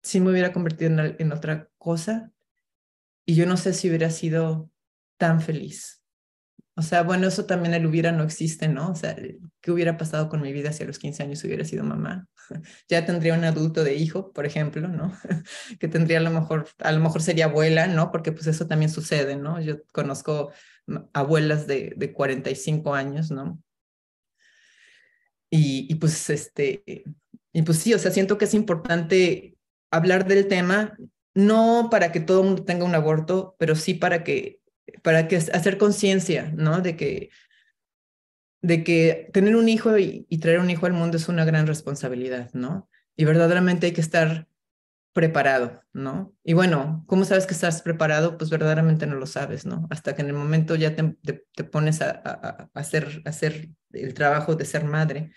sí me hubiera convertido en, en otra cosa y yo no sé si hubiera sido tan feliz. O sea, bueno, eso también el hubiera no existe, ¿no? O sea, ¿qué hubiera pasado con mi vida si a los 15 años hubiera sido mamá? [laughs] ya tendría un adulto de hijo, por ejemplo, ¿no? [laughs] que tendría a lo mejor, a lo mejor sería abuela, ¿no? Porque pues eso también sucede, ¿no? Yo conozco abuelas de, de 45 años, ¿no? Y, y pues este, y pues sí, o sea, siento que es importante hablar del tema, no para que todo el mundo tenga un aborto, pero sí para que para que hacer conciencia, ¿no? De que, de que tener un hijo y, traer un hijo al mundo es una gran responsabilidad, ¿no? Y verdaderamente hay que estar preparado, ¿no? Y bueno, ¿cómo sabes que estás preparado? Pues verdaderamente no lo sabes, ¿no? Hasta que en el momento ya te, pones a, a, hacer, a hacer el trabajo de ser madre.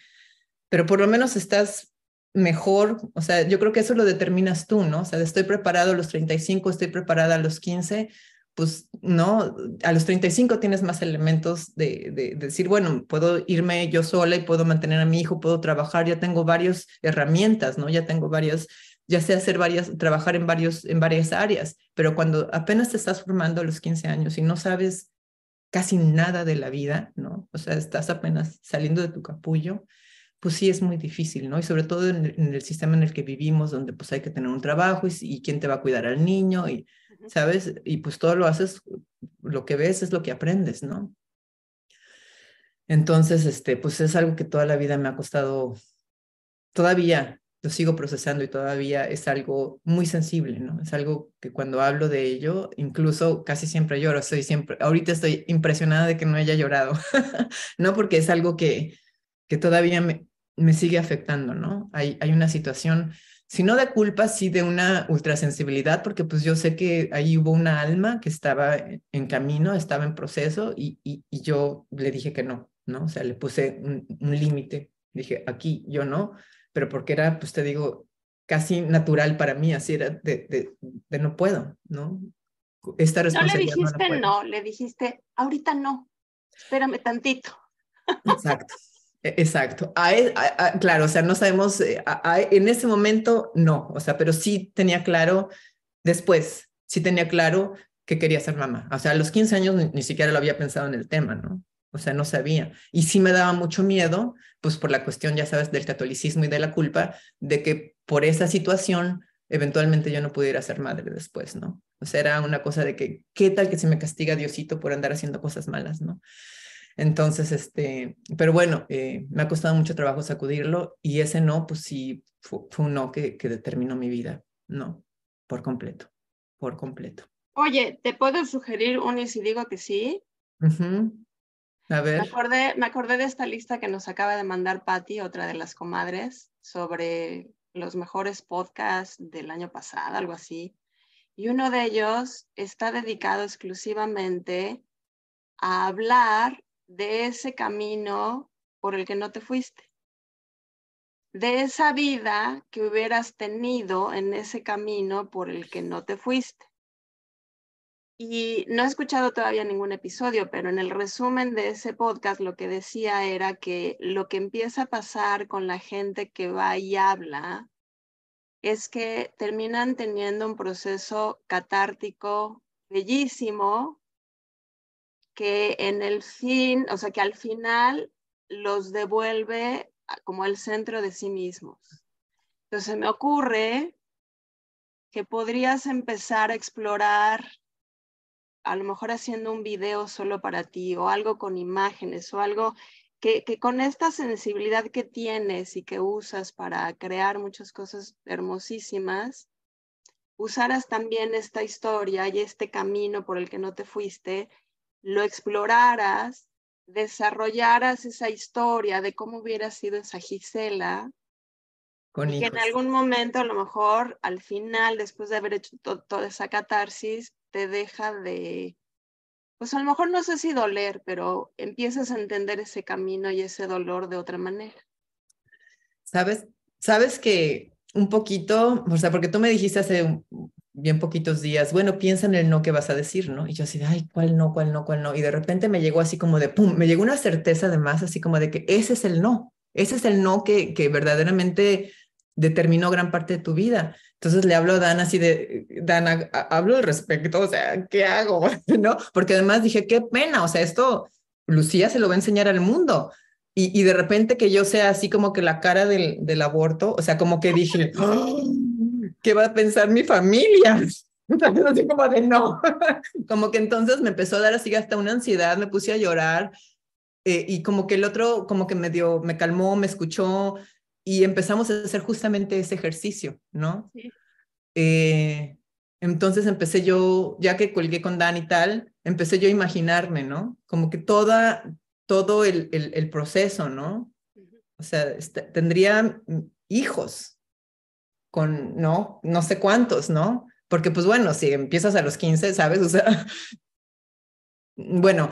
Pero por lo menos estás mejor, o sea, yo creo que eso lo determinas tú, ¿no? O sea, estoy preparado a los 35, estoy preparada a los 15, pues no, a los 35 tienes más elementos de, de, decir, bueno, puedo irme yo sola y puedo mantener a mi hijo, puedo trabajar, ya tengo varias herramientas, ¿no? Ya tengo varias, ya sé hacer varias, trabajar en, varios, en varias áreas, pero cuando apenas te estás formando a los 15 años y no sabes casi nada de la vida, ¿no? O sea, estás apenas saliendo de tu capullo, pues sí es muy difícil, ¿no? Y sobre todo en el, sistema en el que vivimos, donde pues hay que tener un trabajo y, y quién te va a cuidar al niño y ¿sabes? Y pues todo lo haces, lo que ves es lo que aprendes, ¿no? Entonces, este, pues es algo que toda la vida me ha costado, todavía lo sigo procesando y todavía es algo muy sensible, ¿no? Es algo que cuando hablo de ello, incluso casi siempre lloro, estoy siempre, ahorita estoy impresionada de que no haya llorado, [laughs] ¿no? Porque es algo que, que todavía me, me sigue afectando, ¿no? Hay, hay una situación si no de culpa, sí de una ultrasensibilidad, porque pues yo sé que ahí hubo una alma que estaba en camino, estaba en proceso y, y, yo le dije que no, ¿no? O sea, le puse un, límite, dije, aquí yo no, pero porque era, pues te digo, casi natural para mí, así era de, de, no puedo, ¿no? Esta responsabilidad. No le dijiste no, le dijiste, ahorita no, espérame tantito. Exacto. E, exacto. E, claro, o sea, no sabemos, eh, en ese momento no, o sea, pero sí tenía claro, después, sí tenía claro que quería ser mamá. O sea, a los 15 años ni, siquiera lo había pensado en el tema, ¿no? O sea, no sabía. Y sí me daba mucho miedo, pues por la cuestión, ya sabes, del catolicismo y de la culpa, de que por esa situación eventualmente yo no pudiera ser madre después, ¿no? O sea, era una cosa de que, ¿qué tal que se me castiga Diosito por andar haciendo cosas malas, ¿no? Entonces, este, pero bueno, eh, me ha costado mucho trabajo sacudirlo y ese no, pues sí, fue, un no que, que, determinó mi vida, no, por completo, por completo. Oye, ¿te puedo sugerir un y si digo que sí? A ver. Me acordé, me acordé de esta lista que nos acaba de mandar Patti, otra de las comadres, sobre los mejores podcasts del año pasado, algo así. Y uno de ellos está dedicado exclusivamente a hablar de ese camino por el que no te fuiste, de esa vida que hubieras tenido en ese camino por el que no te fuiste. Y no he escuchado todavía ningún episodio, pero en el resumen de ese podcast lo que decía era que lo que empieza a pasar con la gente que va y habla es que terminan teniendo un proceso catártico bellísimo que en el fin, o sea, que al final los devuelve como al centro de sí mismos. Entonces me ocurre que podrías empezar a explorar, a lo mejor haciendo un video solo para ti o algo con imágenes o algo que, que con esta sensibilidad que tienes y que usas para crear muchas cosas hermosísimas, usaras también esta historia y este camino por el que no te fuiste lo exploraras, desarrollaras esa historia de cómo hubiera sido esa Gisela, y que en algún momento, a lo mejor al final, después de haber hecho toda esa catarsis, te deja de, pues a lo mejor no sé si doler, pero empiezas a entender ese camino y ese dolor de otra manera. Sabes, sabes que un poquito, o sea, porque tú me dijiste hace bien poquitos días, bueno, piensa en el no que vas a decir, ¿no? Y yo así, ay, ¿cuál no, cuál no, cuál no? Y de repente me llegó así como de, pum, me llegó una certeza además, así como de que ese es el no, ese es el no que, que verdaderamente determinó gran parte de tu vida. Entonces le hablo a Dan así de, Dan, hablo al respecto, o sea, ¿qué hago? [laughs] ¿No? Porque además dije, qué pena, o sea, esto Lucía se lo va a enseñar al mundo. Y, y de repente que yo sea así como que la cara del, del aborto, o sea, como que dije, ¡Oh! [gasps] ¿qué va a pensar mi familia? [laughs] Así como de no. [laughs] Como que entonces me empezó a dar así hasta una ansiedad, me puse a llorar eh, y como que el otro como que me dio, me calmó, me escuchó y empezamos a hacer justamente ese ejercicio, ¿no? Sí. Eh, entonces empecé yo, ya que colgué con Dan y tal, empecé yo a imaginarme, ¿no? Como que toda, todo el, el, el proceso, ¿no? O sea, este, tendría hijos, con, no, no sé cuántos, ¿no? Porque pues bueno, si empiezas a los 15, ¿sabes? [laughs] O sea, bueno,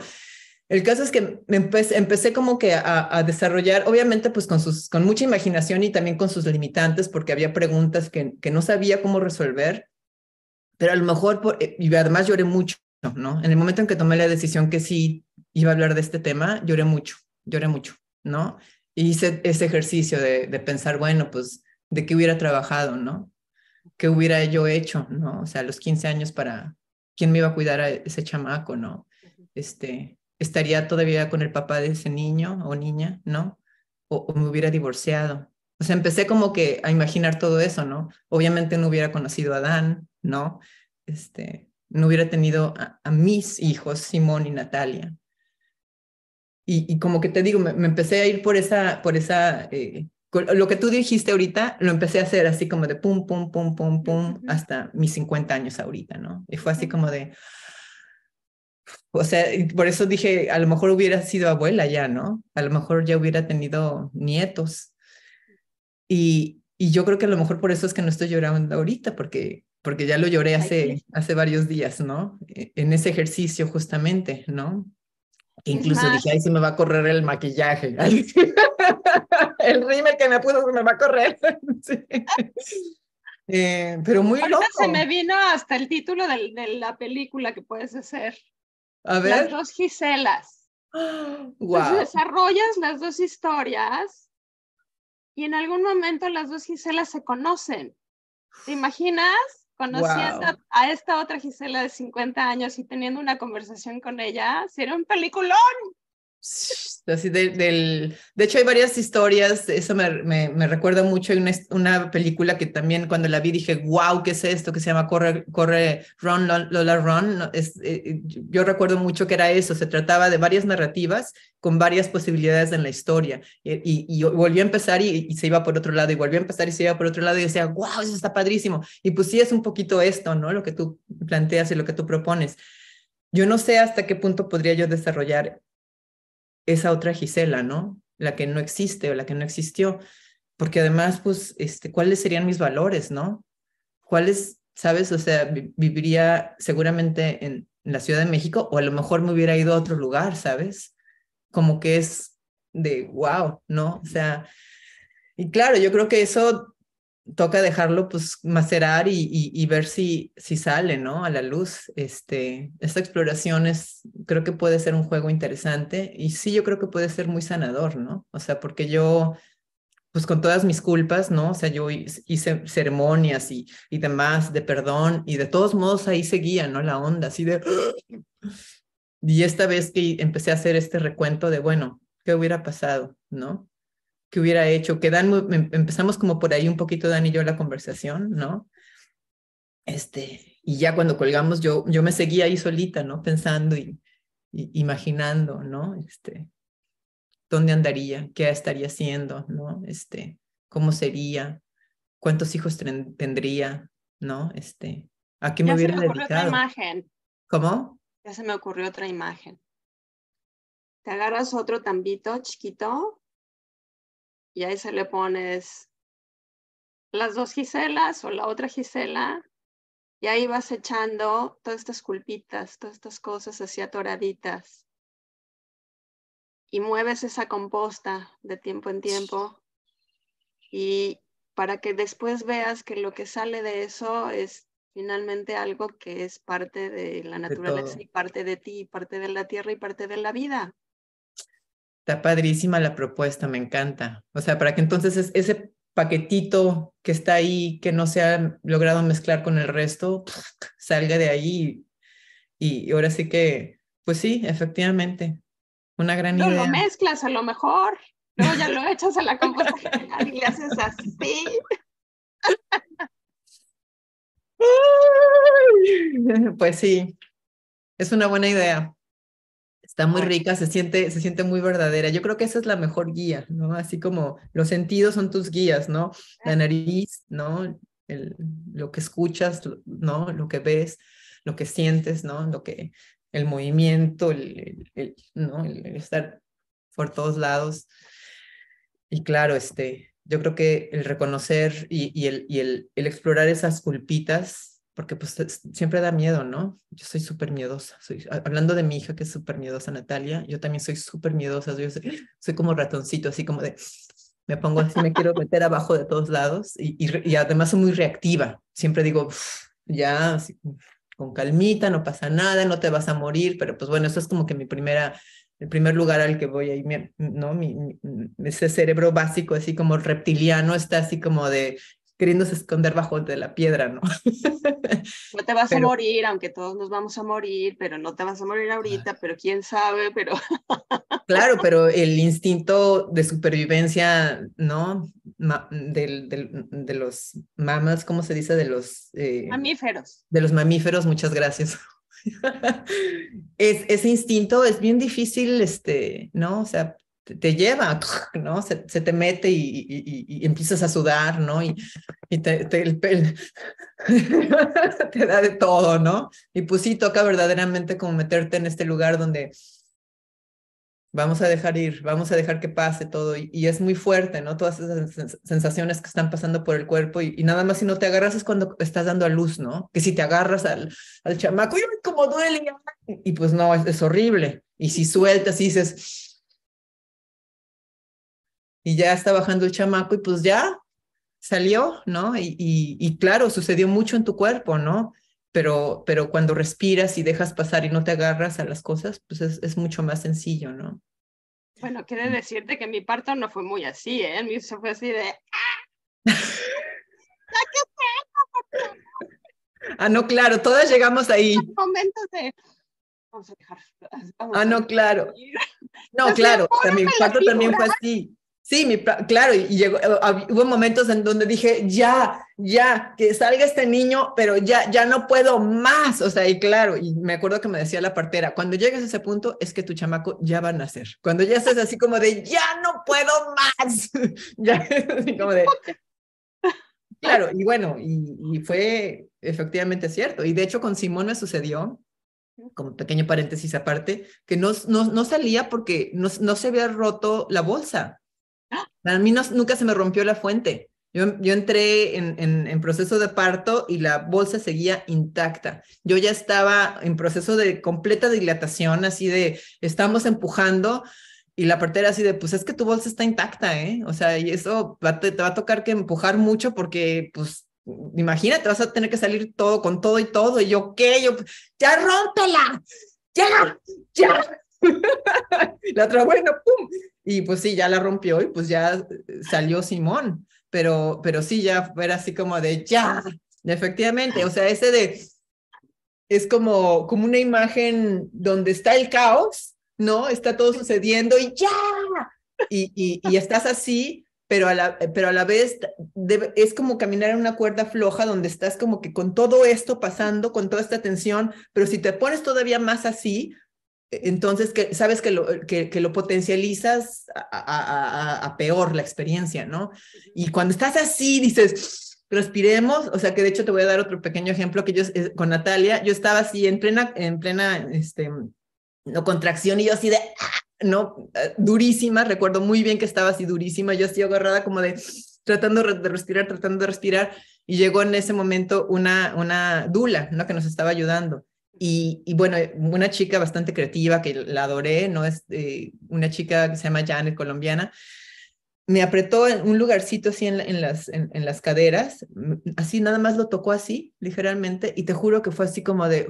el caso es que empecé, empecé como que a, desarrollar, obviamente pues con, sus, con mucha imaginación y también con sus limitantes, porque había preguntas que, que no sabía cómo resolver, pero a lo mejor, por, eh, y además lloré mucho, ¿no? En el momento en que tomé la decisión que sí iba a hablar de este tema, lloré mucho, lloré mucho, ¿no? Y hice ese ejercicio de, de pensar, bueno, pues, ¿de qué hubiera trabajado, ¿no? ¿Qué hubiera yo hecho, ¿no? O sea, a los 15 años para, ¿quién me iba a cuidar a ese chamaco, ¿no? Este, estaría todavía con el papá de ese niño o niña, ¿no? O, me hubiera divorciado. O sea, empecé como que a imaginar todo eso, ¿no? Obviamente no hubiera conocido a Dan, ¿no? Este, no hubiera tenido a, mis hijos, Simón y Natalia. Y, como que te digo, me, empecé a ir por esa, por esa, eh, lo que tú dijiste ahorita, lo empecé a hacer así como de pum, pum, pum, pum, pum, hasta mis 50 años ahorita, ¿no? Y fue así como de, o sea, por eso dije, a lo mejor hubiera sido abuela ya, ¿no? A lo mejor ya hubiera tenido nietos. Y, y yo creo que a lo mejor por eso es que no estoy llorando ahorita, porque, porque ya lo lloré hace, hace varios días, ¿no? E, en ese ejercicio justamente, ¿no? incluso dije, ay, se me va a correr el maquillaje. [laughs] [laughs] el rímel que me puso me va a correr. [laughs] Eh, pero muy Ahorita se me vino hasta el título de, de la película que puedes hacer. Las dos Giselas. Wow. desarrollas las dos historias y en algún momento las dos Giselas se conocen. ¿Te imaginas? Conociendo a esta otra Gisela de 50 años y teniendo una conversación con ella, sería un peliculón. Así del, de hecho, hay varias historias, eso me, me, recuerda mucho, hay una, una, película que también cuando la vi dije, wow, ¿qué es esto? Que se llama Corre, Corre Run, Lola Run. Es, eh, yo recuerdo mucho que era eso, se trataba de varias narrativas con varias posibilidades en la historia. Y, y, volvió a empezar y, y, se iba por otro lado, y volvió a empezar y se iba por otro lado, y decía, wow, eso está padrísimo. Y pues sí, es un poquito esto, ¿no? Lo que tú planteas y lo que tú propones. Yo no sé hasta qué punto podría yo desarrollar esa otra Gisela, ¿no? La que no existe o la que no existió. Porque además, pues, este, ¿cuáles serían mis valores, no? ¿Cuáles, sabes? O sea, viviría seguramente en la Ciudad de México o a lo mejor me hubiera ido a otro lugar, ¿sabes? Como que es de wow, ¿no? O sea, y claro, yo creo que eso toca dejarlo pues macerar y, y, ver si, si sale, ¿no? A la luz. Este, esta exploración es, creo que puede ser un juego interesante y sí, yo creo que puede ser muy sanador, ¿no? O sea, porque yo, pues con todas mis culpas, ¿no? O sea, yo hice ceremonias y, y demás de perdón y de todos modos ahí seguía, ¿no? La onda, así de... [gasps] Y esta vez que empecé a hacer este recuento de, bueno, ¿qué hubiera pasado, ¿no? Que hubiera hecho, que Dan, em, empezamos como por ahí un poquito Dan y yo la conversación, ¿no? Este, y ya cuando colgamos yo, yo me seguía ahí solita, ¿no? Pensando y, imaginando, ¿no? Este, ¿dónde andaría? ¿Qué estaría haciendo? ¿No? Este, ¿cómo sería? ¿Cuántos hijos tendría? ¿No? Este, ¿a qué me hubiera se me dedicado? Otra imagen. ¿Cómo? Ya se me ocurrió otra imagen. Te agarras otro tambito chiquito y ahí se le pones las dos Giselas o la otra Gisela y ahí vas echando todas estas culpitas, todas estas cosas así atoraditas. Y mueves esa composta de tiempo en tiempo. Y para que después veas que lo que sale de eso es finalmente algo que es parte de la naturaleza y parte de ti, parte de la tierra y parte de la vida. Está padrísima la propuesta, me encanta. O sea, para que entonces ese paquetito que está ahí, que no se ha logrado mezclar con el resto, salga de ahí. Y, ahora sí que, pues sí, efectivamente, una gran no, idea. Lo mezclas a lo mejor, luego ya lo [laughs] echas a la compostera y le haces así. [laughs] Pues sí, es una buena idea. Está muy rica, se siente, se siente muy verdadera. Yo creo que esa es la mejor guía, ¿no? Así como los sentidos son tus guías, ¿no? La nariz, ¿no? El, lo que escuchas, ¿no? Lo que ves, lo que sientes, ¿no? Lo que, el movimiento, el, el, ¿no? el estar por todos lados. Y claro, este, yo creo que el reconocer y, el, y el, el, explorar esas culpitas, porque pues siempre da miedo, ¿no? Yo soy súper miedosa. Soy, hablando de mi hija que es súper miedosa, Natalia, yo también soy súper miedosa. Yo soy, [gasps] soy, como ratoncito, así como de, me pongo así, me quiero meter abajo de todos lados y, y, además soy muy reactiva. Siempre digo, ya, con calmita, no pasa nada, no te vas a morir, pero pues bueno, eso es como que mi primera el primer lugar al que voy ahí, ¿no? Mi, ese cerebro básico, así como reptiliano, está así como de queriéndose esconder bajo de la piedra, ¿no? [laughs] No te vas a morir, aunque todos nos vamos a morir, pero no te vas a morir ahorita, pero quién sabe, pero... [laughs] Claro, pero el instinto de supervivencia, ¿no? Del, del, de los mamas, ¿cómo se dice? De los... Eh, mamíferos. De los mamíferos, muchas gracias. [laughs] es, ese instinto es bien difícil, este, ¿no? O sea, te, lleva, [laughs] ¿no? Se, te mete y, empiezas a sudar, ¿no? Y, te, te, el, [laughs] te da de todo, ¿no? Y pues sí, toca verdaderamente como meterte en este lugar donde vamos a dejar ir, vamos a dejar que pase todo. Y, es muy fuerte, ¿no? Todas esas sensaciones que están pasando por el cuerpo y, nada más si no te agarras es cuando estás dando a luz, ¿no? Que si te agarras al, al chamaco, y como duele, y pues no, es, horrible. Y si sueltas y dices, y ya está bajando el chamaco y pues ya salió, ¿no? Y, y, claro, sucedió mucho en tu cuerpo, ¿no? pero, pero cuando respiras y dejas pasar y no te agarras a las cosas, pues es, es mucho más sencillo, ¿no? Bueno, quiere decirte que mi parto no fue muy así, ¿eh? Mío fue así de... ¡Ah! [laughs] ah, no, claro, todas llegamos ahí. Momentos de... Vamos a dejar... ah, no, claro. No, claro, mi parto también fue así. Sí, mi, claro, y llegó, eh, hubo momentos en donde dije, ya, ya, que salga este niño, pero ya, ya no puedo más. O sea, y claro, y me acuerdo que me decía la partera, cuando llegues a ese punto es que tu chamaco ya va a nacer. Cuando ya estés así como de, ya no puedo más. [laughs] ya, como de... Claro, y bueno, y, fue efectivamente cierto. Y de hecho con Simón me sucedió, como pequeño paréntesis aparte, que no, no, no salía porque no, no se había roto la bolsa. A mí nunca se me rompió la fuente. Yo, yo entré en, proceso de parto y la bolsa seguía intacta. Yo ya estaba en proceso de completa dilatación, así de, estamos empujando y la partera así de, pues es que tu bolsa está intacta, ¿eh? O sea, y eso te, va a tocar que empujar mucho porque, pues, imagínate, vas a tener que salir todo con todo y todo. Y yo, ¿qué? Yo, ya rómpela, ya, ya. [laughs] la otra, bueno, pum. Y pues sí, ya la rompió y pues ya eh, salió Simón. Pero, pero sí, ya era así como de ya, efectivamente. O sea, ese de, es como, como una imagen donde está el caos, ¿no? Está todo sucediendo y ya. Y, y, estás así, pero a la, pero a la vez es como caminar en una cuerda floja donde estás como que con todo esto pasando, con toda esta tensión, pero si te pones todavía más así, entonces que, sabes que lo, que, lo potencializas a, a, peor la experiencia, ¿no? Y cuando estás así, dices, respiremos, o sea que de hecho te voy a dar otro pequeño ejemplo que yo eh, con Natalia, yo estaba así en plena, en plena, este, no, contracción y yo así de, ah", no, eh, durísima, recuerdo muy bien que estaba así durísima, yo así agarrada como de tratando de respirar, tratando de respirar, y llegó en ese momento una, una dula, ¿no? Que nos estaba ayudando. Y, bueno, una chica bastante creativa que la adoré, ¿no? Es eh, una chica que se llama Janet, colombiana, me apretó en un lugarcito así en, las, en, las caderas, así nada más lo tocó así, ligeramente, y te juro que fue así como de,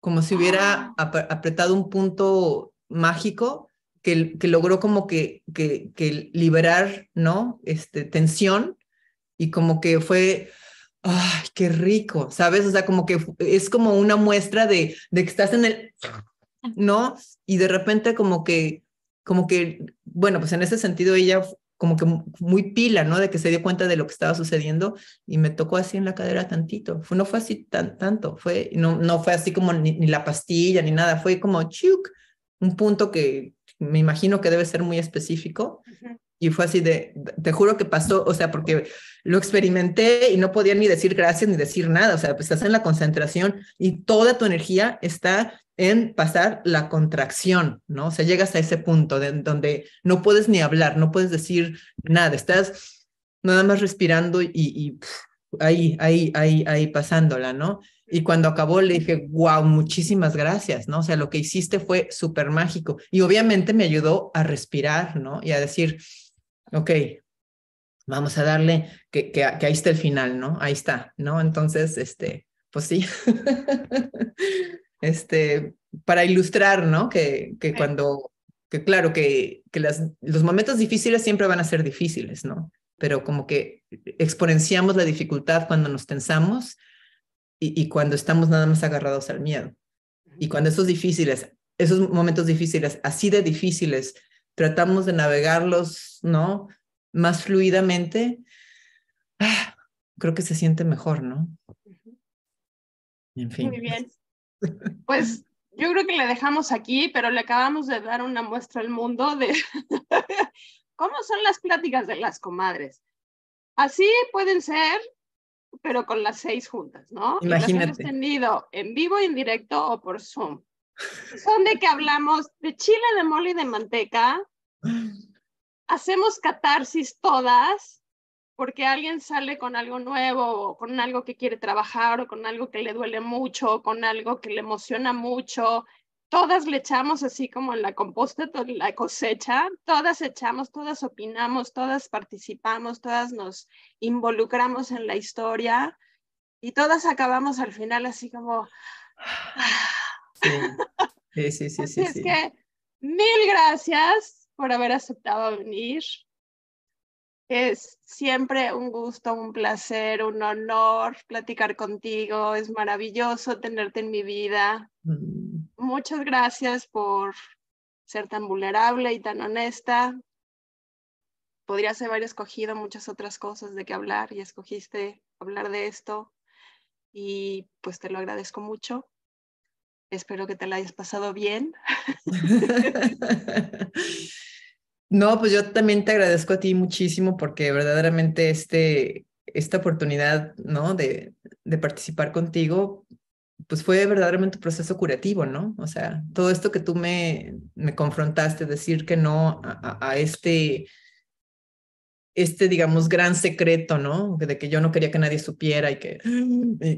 como si hubiera [gasps] apretado un punto mágico que, que logró como que, que, que liberar, ¿no? Este, tensión, y como que fue ay, qué rico, ¿sabes? O sea, como que es como una muestra de, de que estás en el, ¿no? Y de repente como que, como que, bueno, pues en ese sentido ella como que muy pila, ¿no? De que se dio cuenta de lo que estaba sucediendo y me tocó así en la cadera tantito. Fue, no fue así tan, tanto, fue, no, no fue así como ni, la pastilla ni nada, fue como chuk, un punto que me imagino que debe ser muy específico. Y fue así de, te juro que pasó, o sea, porque lo experimenté y no podía ni decir gracias ni decir nada, o sea, pues estás en la concentración y toda tu energía está en pasar la contracción, ¿no? O sea, llegas a ese punto de, donde no puedes ni hablar, no puedes decir nada, estás nada más respirando y, y ahí, ahí, ahí, ahí pasándola, ¿no? Y cuando acabó le dije, wow, muchísimas gracias, ¿no? O sea, lo que hiciste fue súper mágico. Y obviamente me ayudó a respirar, ¿no? Y a decir, ok, vamos a darle, que, que, ahí está el final, ¿no? Ahí está, ¿no? Entonces, este, pues sí. [laughs] este, para ilustrar, ¿no? Que, que cuando, que claro, que, que las, los momentos difíciles siempre van a ser difíciles, ¿no? Pero como que exponenciamos la dificultad cuando nos tensamos y, cuando estamos nada más agarrados al miedo. Y cuando esos difíciles, esos momentos difíciles, así de difíciles, tratamos de navegarlos, ¿no? Más fluidamente, ah, creo que se siente mejor, ¿no? En fin. Muy bien. [laughs] Pues yo creo que le dejamos aquí, pero le acabamos de dar una muestra al mundo de [laughs] cómo son las pláticas de las comadres. Así pueden ser pero con las seis juntas, ¿no? Imagínate. Y hemos tenido en vivo, en directo o por Zoom. Son de que hablamos de chile, de mole y de manteca. Hacemos catarsis todas porque alguien sale con algo nuevo o con algo que quiere trabajar o con algo que le duele mucho o con algo que le emociona mucho. Todas le echamos así como en la composta, la cosecha, todas echamos, todas opinamos, todas participamos, todas nos involucramos en la historia. Y todas acabamos al final así como... Sí, sí, sí, sí. es que mil gracias por haber aceptado venir. Es siempre un gusto, un placer, un honor platicar contigo. Es maravilloso tenerte en mi vida. Mm muchas gracias por ser tan vulnerable y tan honesta. Podrías haber escogido muchas otras cosas de qué hablar y escogiste hablar de esto y pues te lo agradezco mucho. Espero que te la hayas pasado bien. [laughs] No, pues yo también te agradezco a ti muchísimo porque verdaderamente este, esta oportunidad, ¿no? De, de participar contigo, pues fue verdaderamente un proceso curativo, ¿no? O sea, todo esto que tú me, me confrontaste, decir que no a, este, este, digamos, gran secreto, ¿no? De que yo no quería que nadie supiera y que,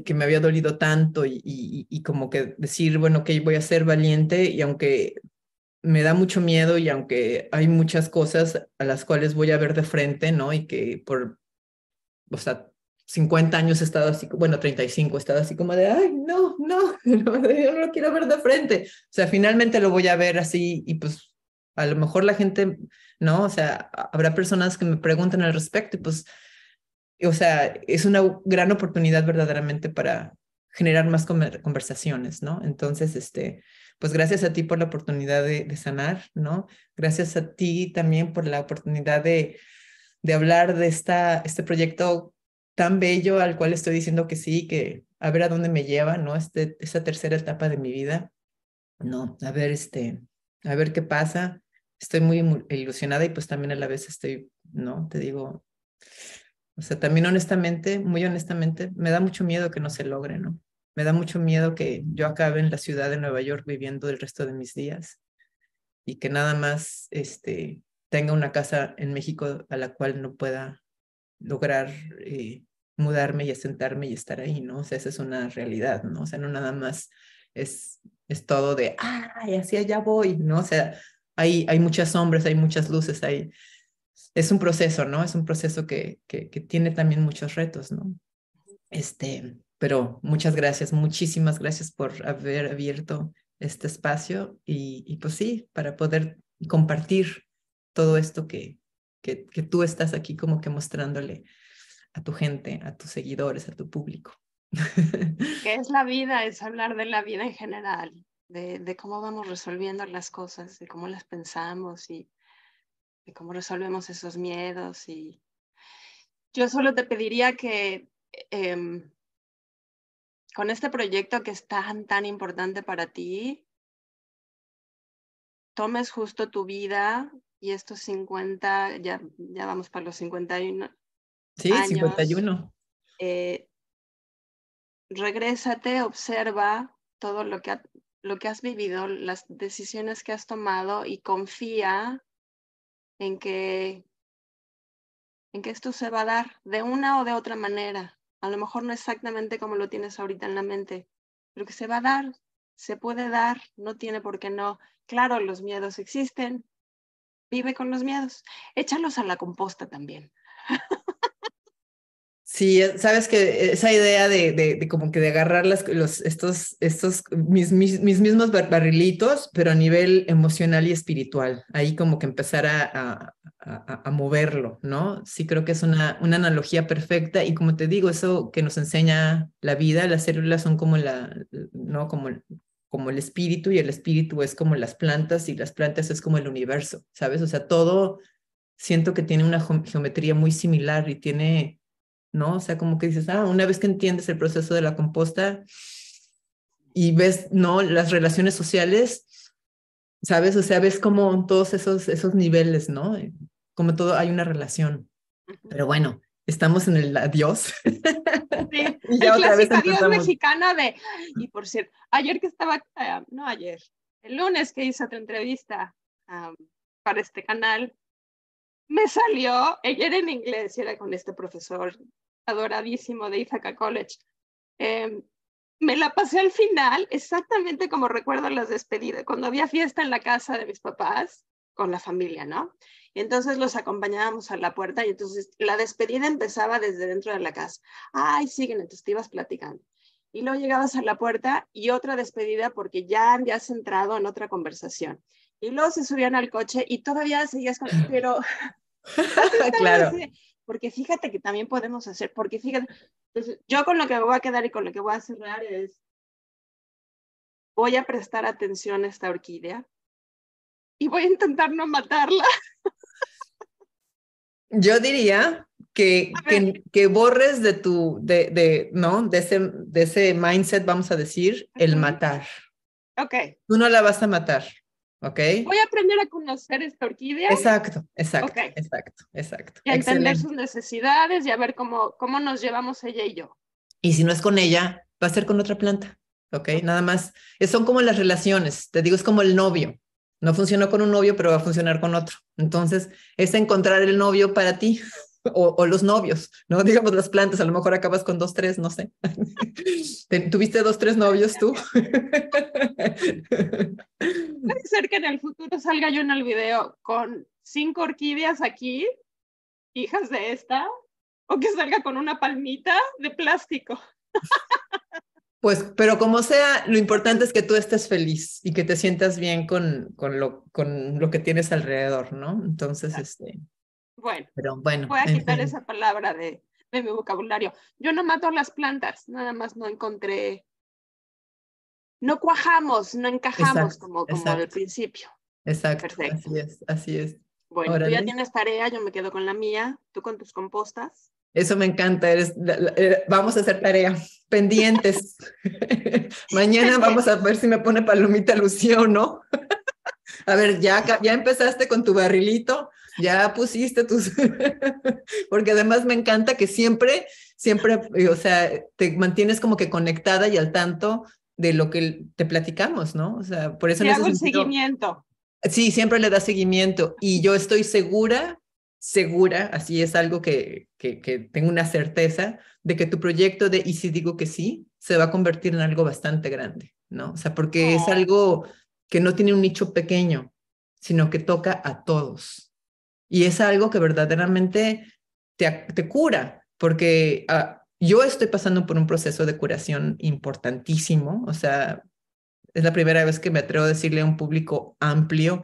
que me había dolido tanto y, y, y como que decir, bueno, que voy a ser valiente y aunque me da mucho miedo y aunque hay muchas cosas a las cuales voy a ver de frente, ¿no? Y que por, o sea, 50 años he estado así, bueno, 35 he estado así como de, ay, no, [laughs] no, yo no lo quiero ver de frente. O sea, finalmente lo voy a ver así y pues a lo mejor la gente, ¿no? O sea, habrá personas que me pregunten al respecto y pues, o sea, es una gran oportunidad verdaderamente para generar más conversaciones, ¿no? Entonces, este, pues gracias a ti por la oportunidad de, de sanar, ¿no? Gracias a ti también por la oportunidad de, de hablar de esta, este proyecto tan bello al cual estoy diciendo que sí, que a ver a dónde me lleva, ¿no? Este, esta tercera etapa de mi vida, ¿no? A ver, este, a ver qué pasa. Estoy muy ilusionada y pues también a la vez estoy, ¿no? Te digo, o sea, también honestamente, muy honestamente, me da mucho miedo que no se logre, ¿no? Me da mucho miedo que yo acabe en la ciudad de Nueva York viviendo el resto de mis días y que nada más, este, tenga una casa en México a la cual no pueda lograr eh, mudarme y asentarme y estar ahí, ¿no? O sea, esa es una realidad, ¿no? O sea, no nada más es, es todo de, ay, así allá voy, ¿no? O sea, hay, muchas sombras, hay muchas luces, hay... Es un proceso, ¿no? Es un proceso que tiene también muchos retos, ¿no? Este, pero muchas gracias, muchísimas gracias por haber abierto este espacio y, y pues sí, para poder compartir todo esto que, que, que tú estás aquí como que mostrándole a tu gente, a tus seguidores, a tu público. [laughs] ¿Qué es la vida? Es hablar de la vida en general, de, de, cómo vamos resolviendo las cosas, de cómo las pensamos y de cómo resolvemos esos miedos. Y yo solo te pediría que eh, con este proyecto que es tan, tan importante para ti, tomes justo tu vida y estos 50, ya, ya vamos para los 51. Sí, 51. Eh, regrésate, observa todo lo que, lo que has vivido, las decisiones que has tomado y confía en que en que esto se va a dar de una o de otra manera. A lo mejor no exactamente como lo tienes ahorita en la mente, pero que se va a dar, se puede dar, no tiene por qué no. Claro, los miedos existen, vive con los miedos, échalos a la composta también. [laughs] Sí, eh, sabes que esa idea de, de, como que de agarrar las, los, estos, estos mis, mis, mismos barrilitos, pero a nivel emocional y espiritual, ahí como que empezar a, a, a, moverlo, ¿no? Sí creo que es una, una analogía perfecta y como te digo, eso que nos enseña la vida, las células son como la, ¿no? Como, como el espíritu y el espíritu es como las plantas y las plantas es como el universo, ¿sabes? O sea, todo siento que tiene una geometría muy similar y tiene ¿no? O sea, como que dices, ah, una vez que entiendes el proceso de la composta y ves, ¿no? Las relaciones sociales, ¿sabes? O sea, ves como todos esos, esos niveles, ¿no? Como todo hay una relación. Pero bueno, estamos en el adiós. Sí, [laughs] y ya el otra vez adiós mexicano de, y por cierto, ayer que estaba, eh, no ayer, el lunes que hice otra entrevista para este canal, me salió, ella era en inglés y era con este profesor adoradísimo de Ithaca College. Em, me la pasé al final exactamente como recuerdo las despedidas, cuando había fiesta en la casa de mis papás con la familia, ¿no? Y entonces los acompañábamos a la puerta y entonces la despedida empezaba desde dentro de la casa. Ay, siguen, entonces te ibas platicando. Y luego llegabas a la puerta y otra despedida porque ya habías entrado en otra conversación. Y luego se subían al coche y todavía seguías con, [clears throat] pero... [laughs] [laughs] claro porque fíjate que también podemos hacer, porque fíjate, entonces, yo con lo que me voy a quedar y con lo que voy a cerrar es, voy a prestar atención a esta orquídea y voy a intentar no matarla. [laughs] Yo diría que, que, que, borres de tu, de, de, ¿no? De ese, de ese mindset, vamos a decir, el matar. Ok. Tú no la vas a matar. ¿Ok? Voy a aprender a conocer esta orquídea. Exacto, exacto, exacto, exacto. Y a entender sus necesidades y a ver cómo, cómo nos llevamos ella y yo. Y si no es con ella, va a ser con otra planta, ¿ok? Nada más, son como las relaciones, te digo, es como el novio. No funcionó con un novio, pero va a funcionar con otro. Entonces, es encontrar el novio para ti o, los novios, ¿no? [laughs] Digamos las plantas, a lo mejor acabas con dos, tres, no sé. [laughs] ¿Tuviste dos, tres novios tú? Puede ser que en el futuro salga yo en el video con cinco orquídeas aquí, hijas de esta, o que salga con una palmita de plástico. [laughs] Pues, pero como sea, lo importante es que tú estés feliz y que te sientas bien con, con, lo, con lo que tienes alrededor, ¿no? Entonces, este, bueno, Pero bueno voy a quitar esa palabra de, de, mi vocabulario. Yo no mato las plantas, nada más no encontré, no cuajamos, no encajamos como, como al principio. Exacto, así es, así es. Bueno, tú ya tienes tarea, yo me quedo con la mía, tú con tus compostas. Eso me encanta, eres, eh, vamos a hacer tarea, pendientes. [laughs] Mañana vamos a ver si me pone palomita Lucía o no. [laughs] a ver, ya, ya empezaste con tu barrilito, ya pusiste tus, [laughs] porque además me encanta que siempre, siempre, o sea, te mantienes como que conectada y al tanto de lo que te platicamos, ¿no? O sea, por eso... Le hago seguimiento. Sí, siempre le da seguimiento y yo estoy segura, segura, así es algo que, que, que tengo una certeza de que tu proyecto de Y si digo que sí, se va a convertir en algo bastante grande, ¿no? O sea, porque es algo que no tiene un nicho pequeño, sino que toca a todos. Y es algo que verdaderamente te, te cura, porque uh, yo estoy pasando por un proceso de curación importantísimo, o sea, es la primera vez que me atrevo a decirle a un público amplio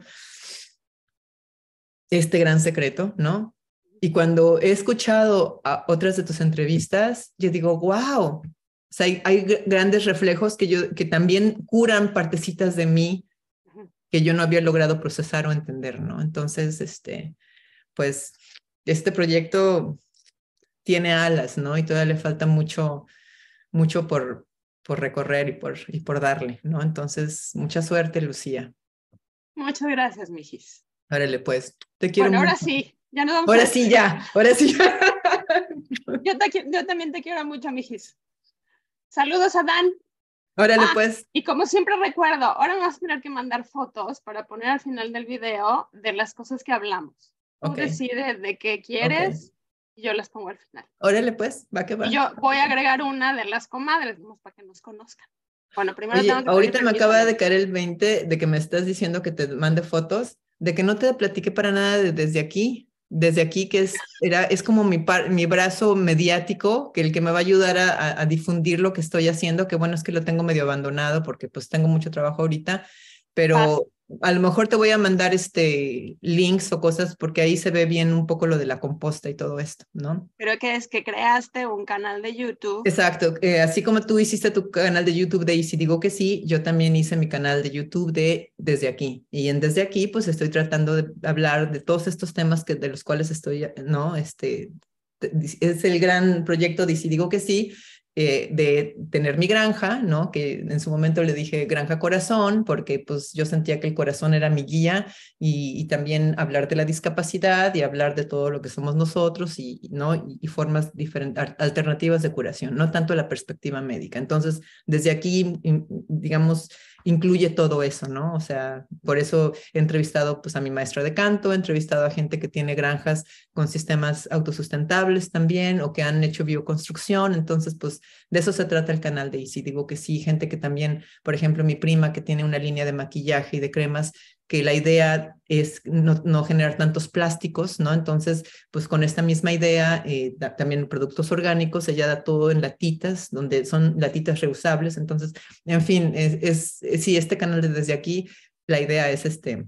este gran secreto, ¿no? Y cuando he escuchado a otras de tus entrevistas, yo digo, wow, o sea, hay, hay, grandes reflejos que, yo, que también curan partecitas de mí que yo no había logrado procesar o entender, ¿no? Entonces, este, pues este proyecto tiene alas, ¿no? Y todavía le falta mucho, mucho por, por recorrer y por, y por darle, ¿no? Entonces, mucha suerte, Lucía. Muchas gracias, Mijis. Órale, pues, te quiero bueno, ahora sí, ya no vamos Ahora sí, ya, ahora sí. yo, te, yo también te quiero mucho, Mijis. Saludos a Dan. Órale, ah, pues. Y como siempre recuerdo, ahora vas a tener que mandar fotos para poner al final del video de las cosas que hablamos. Tú decides de qué quieres Y yo las pongo al final. Órale, pues, va que va. Y yo voy a agregar una de las comadres, para que nos conozcan. Bueno, primero tengo que Ahorita me acaba de caer el 20 de que me estás diciendo que te mande fotos, de que no te platiqué para nada desde aquí, desde aquí que es, era, es como mi, mi brazo mediático, que el que me va a ayudar a, a, difundir lo que estoy haciendo, que bueno, es que lo tengo medio abandonado porque pues tengo mucho trabajo ahorita, pero a lo mejor te voy a mandar este links o cosas porque ahí se ve bien un poco lo de la composta y todo esto, ¿no? Pero que es que creaste un canal de YouTube. Exacto, eh, así como tú hiciste tu canal de YouTube de Y si digo que sí, yo también hice mi canal de YouTube de Desde aquí. Y en Desde aquí pues estoy tratando de hablar de todos estos temas que de los cuales estoy, ¿no? Este es el gran proyecto de Y si digo que sí, eh, de tener mi granja, ¿no? Que en su momento le dije granja corazón, porque pues yo sentía que el corazón era mi guía y, también hablar de la discapacidad y hablar de todo lo que somos nosotros y, ¿no? y, formas diferentes, alternativas de curación, no tanto la perspectiva médica. Entonces, desde aquí, digamos, incluye todo eso, ¿no? O sea, por eso he entrevistado pues a mi maestro de canto, he entrevistado a gente que tiene granjas con sistemas autosustentables también o que han hecho bioconstrucción, entonces pues de eso se trata el canal de Easy. Digo que sí, gente que también, por ejemplo, mi prima que tiene una línea de maquillaje y de cremas, que la idea es no, generar tantos plásticos, ¿no? Entonces, pues con esta misma idea, eh, también productos orgánicos, ella da todo en latitas, donde son latitas reusables. Entonces, en fin, es, es sí, este canal desde aquí, la idea es este,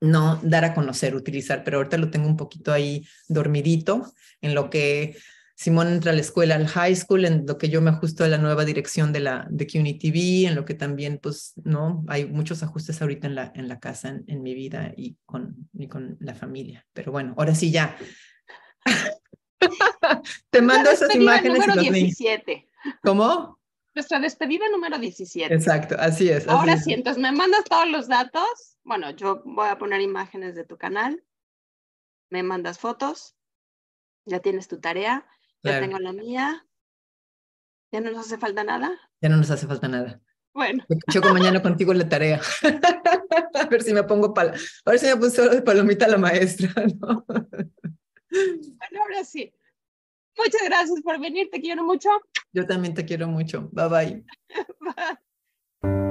no dar a conocer, utilizar, pero ahorita lo tengo un poquito ahí dormidito, en lo que Simón entra a la escuela, al high school, en lo que yo me ajusto a la nueva dirección de la de CUNY TV, en lo que también, pues, no, hay muchos ajustes ahorita en la, en la casa, en, mi vida y con, y con la familia. Pero bueno, ahora sí ya. [laughs] Te mando esas imágenes. Número 17. ¿Cómo? Nuestra despedida número 17. Exacto, así es. Ahora sí, entonces me mandas todos los datos. Bueno, yo voy a poner imágenes de tu canal. Me mandas fotos. Ya tienes tu tarea ya tengo la mía. ¿Ya no nos hace falta nada? Ya no nos hace falta nada. Bueno. Yo mañana contigo la tarea. [laughs] a ver si me pongo pal a ver si me puso de palomita la maestra, [laughs] ¿no? bueno, ahora sí. Muchas gracias por venir, te quiero mucho. Yo también te quiero mucho. Bye bye. [laughs] bye.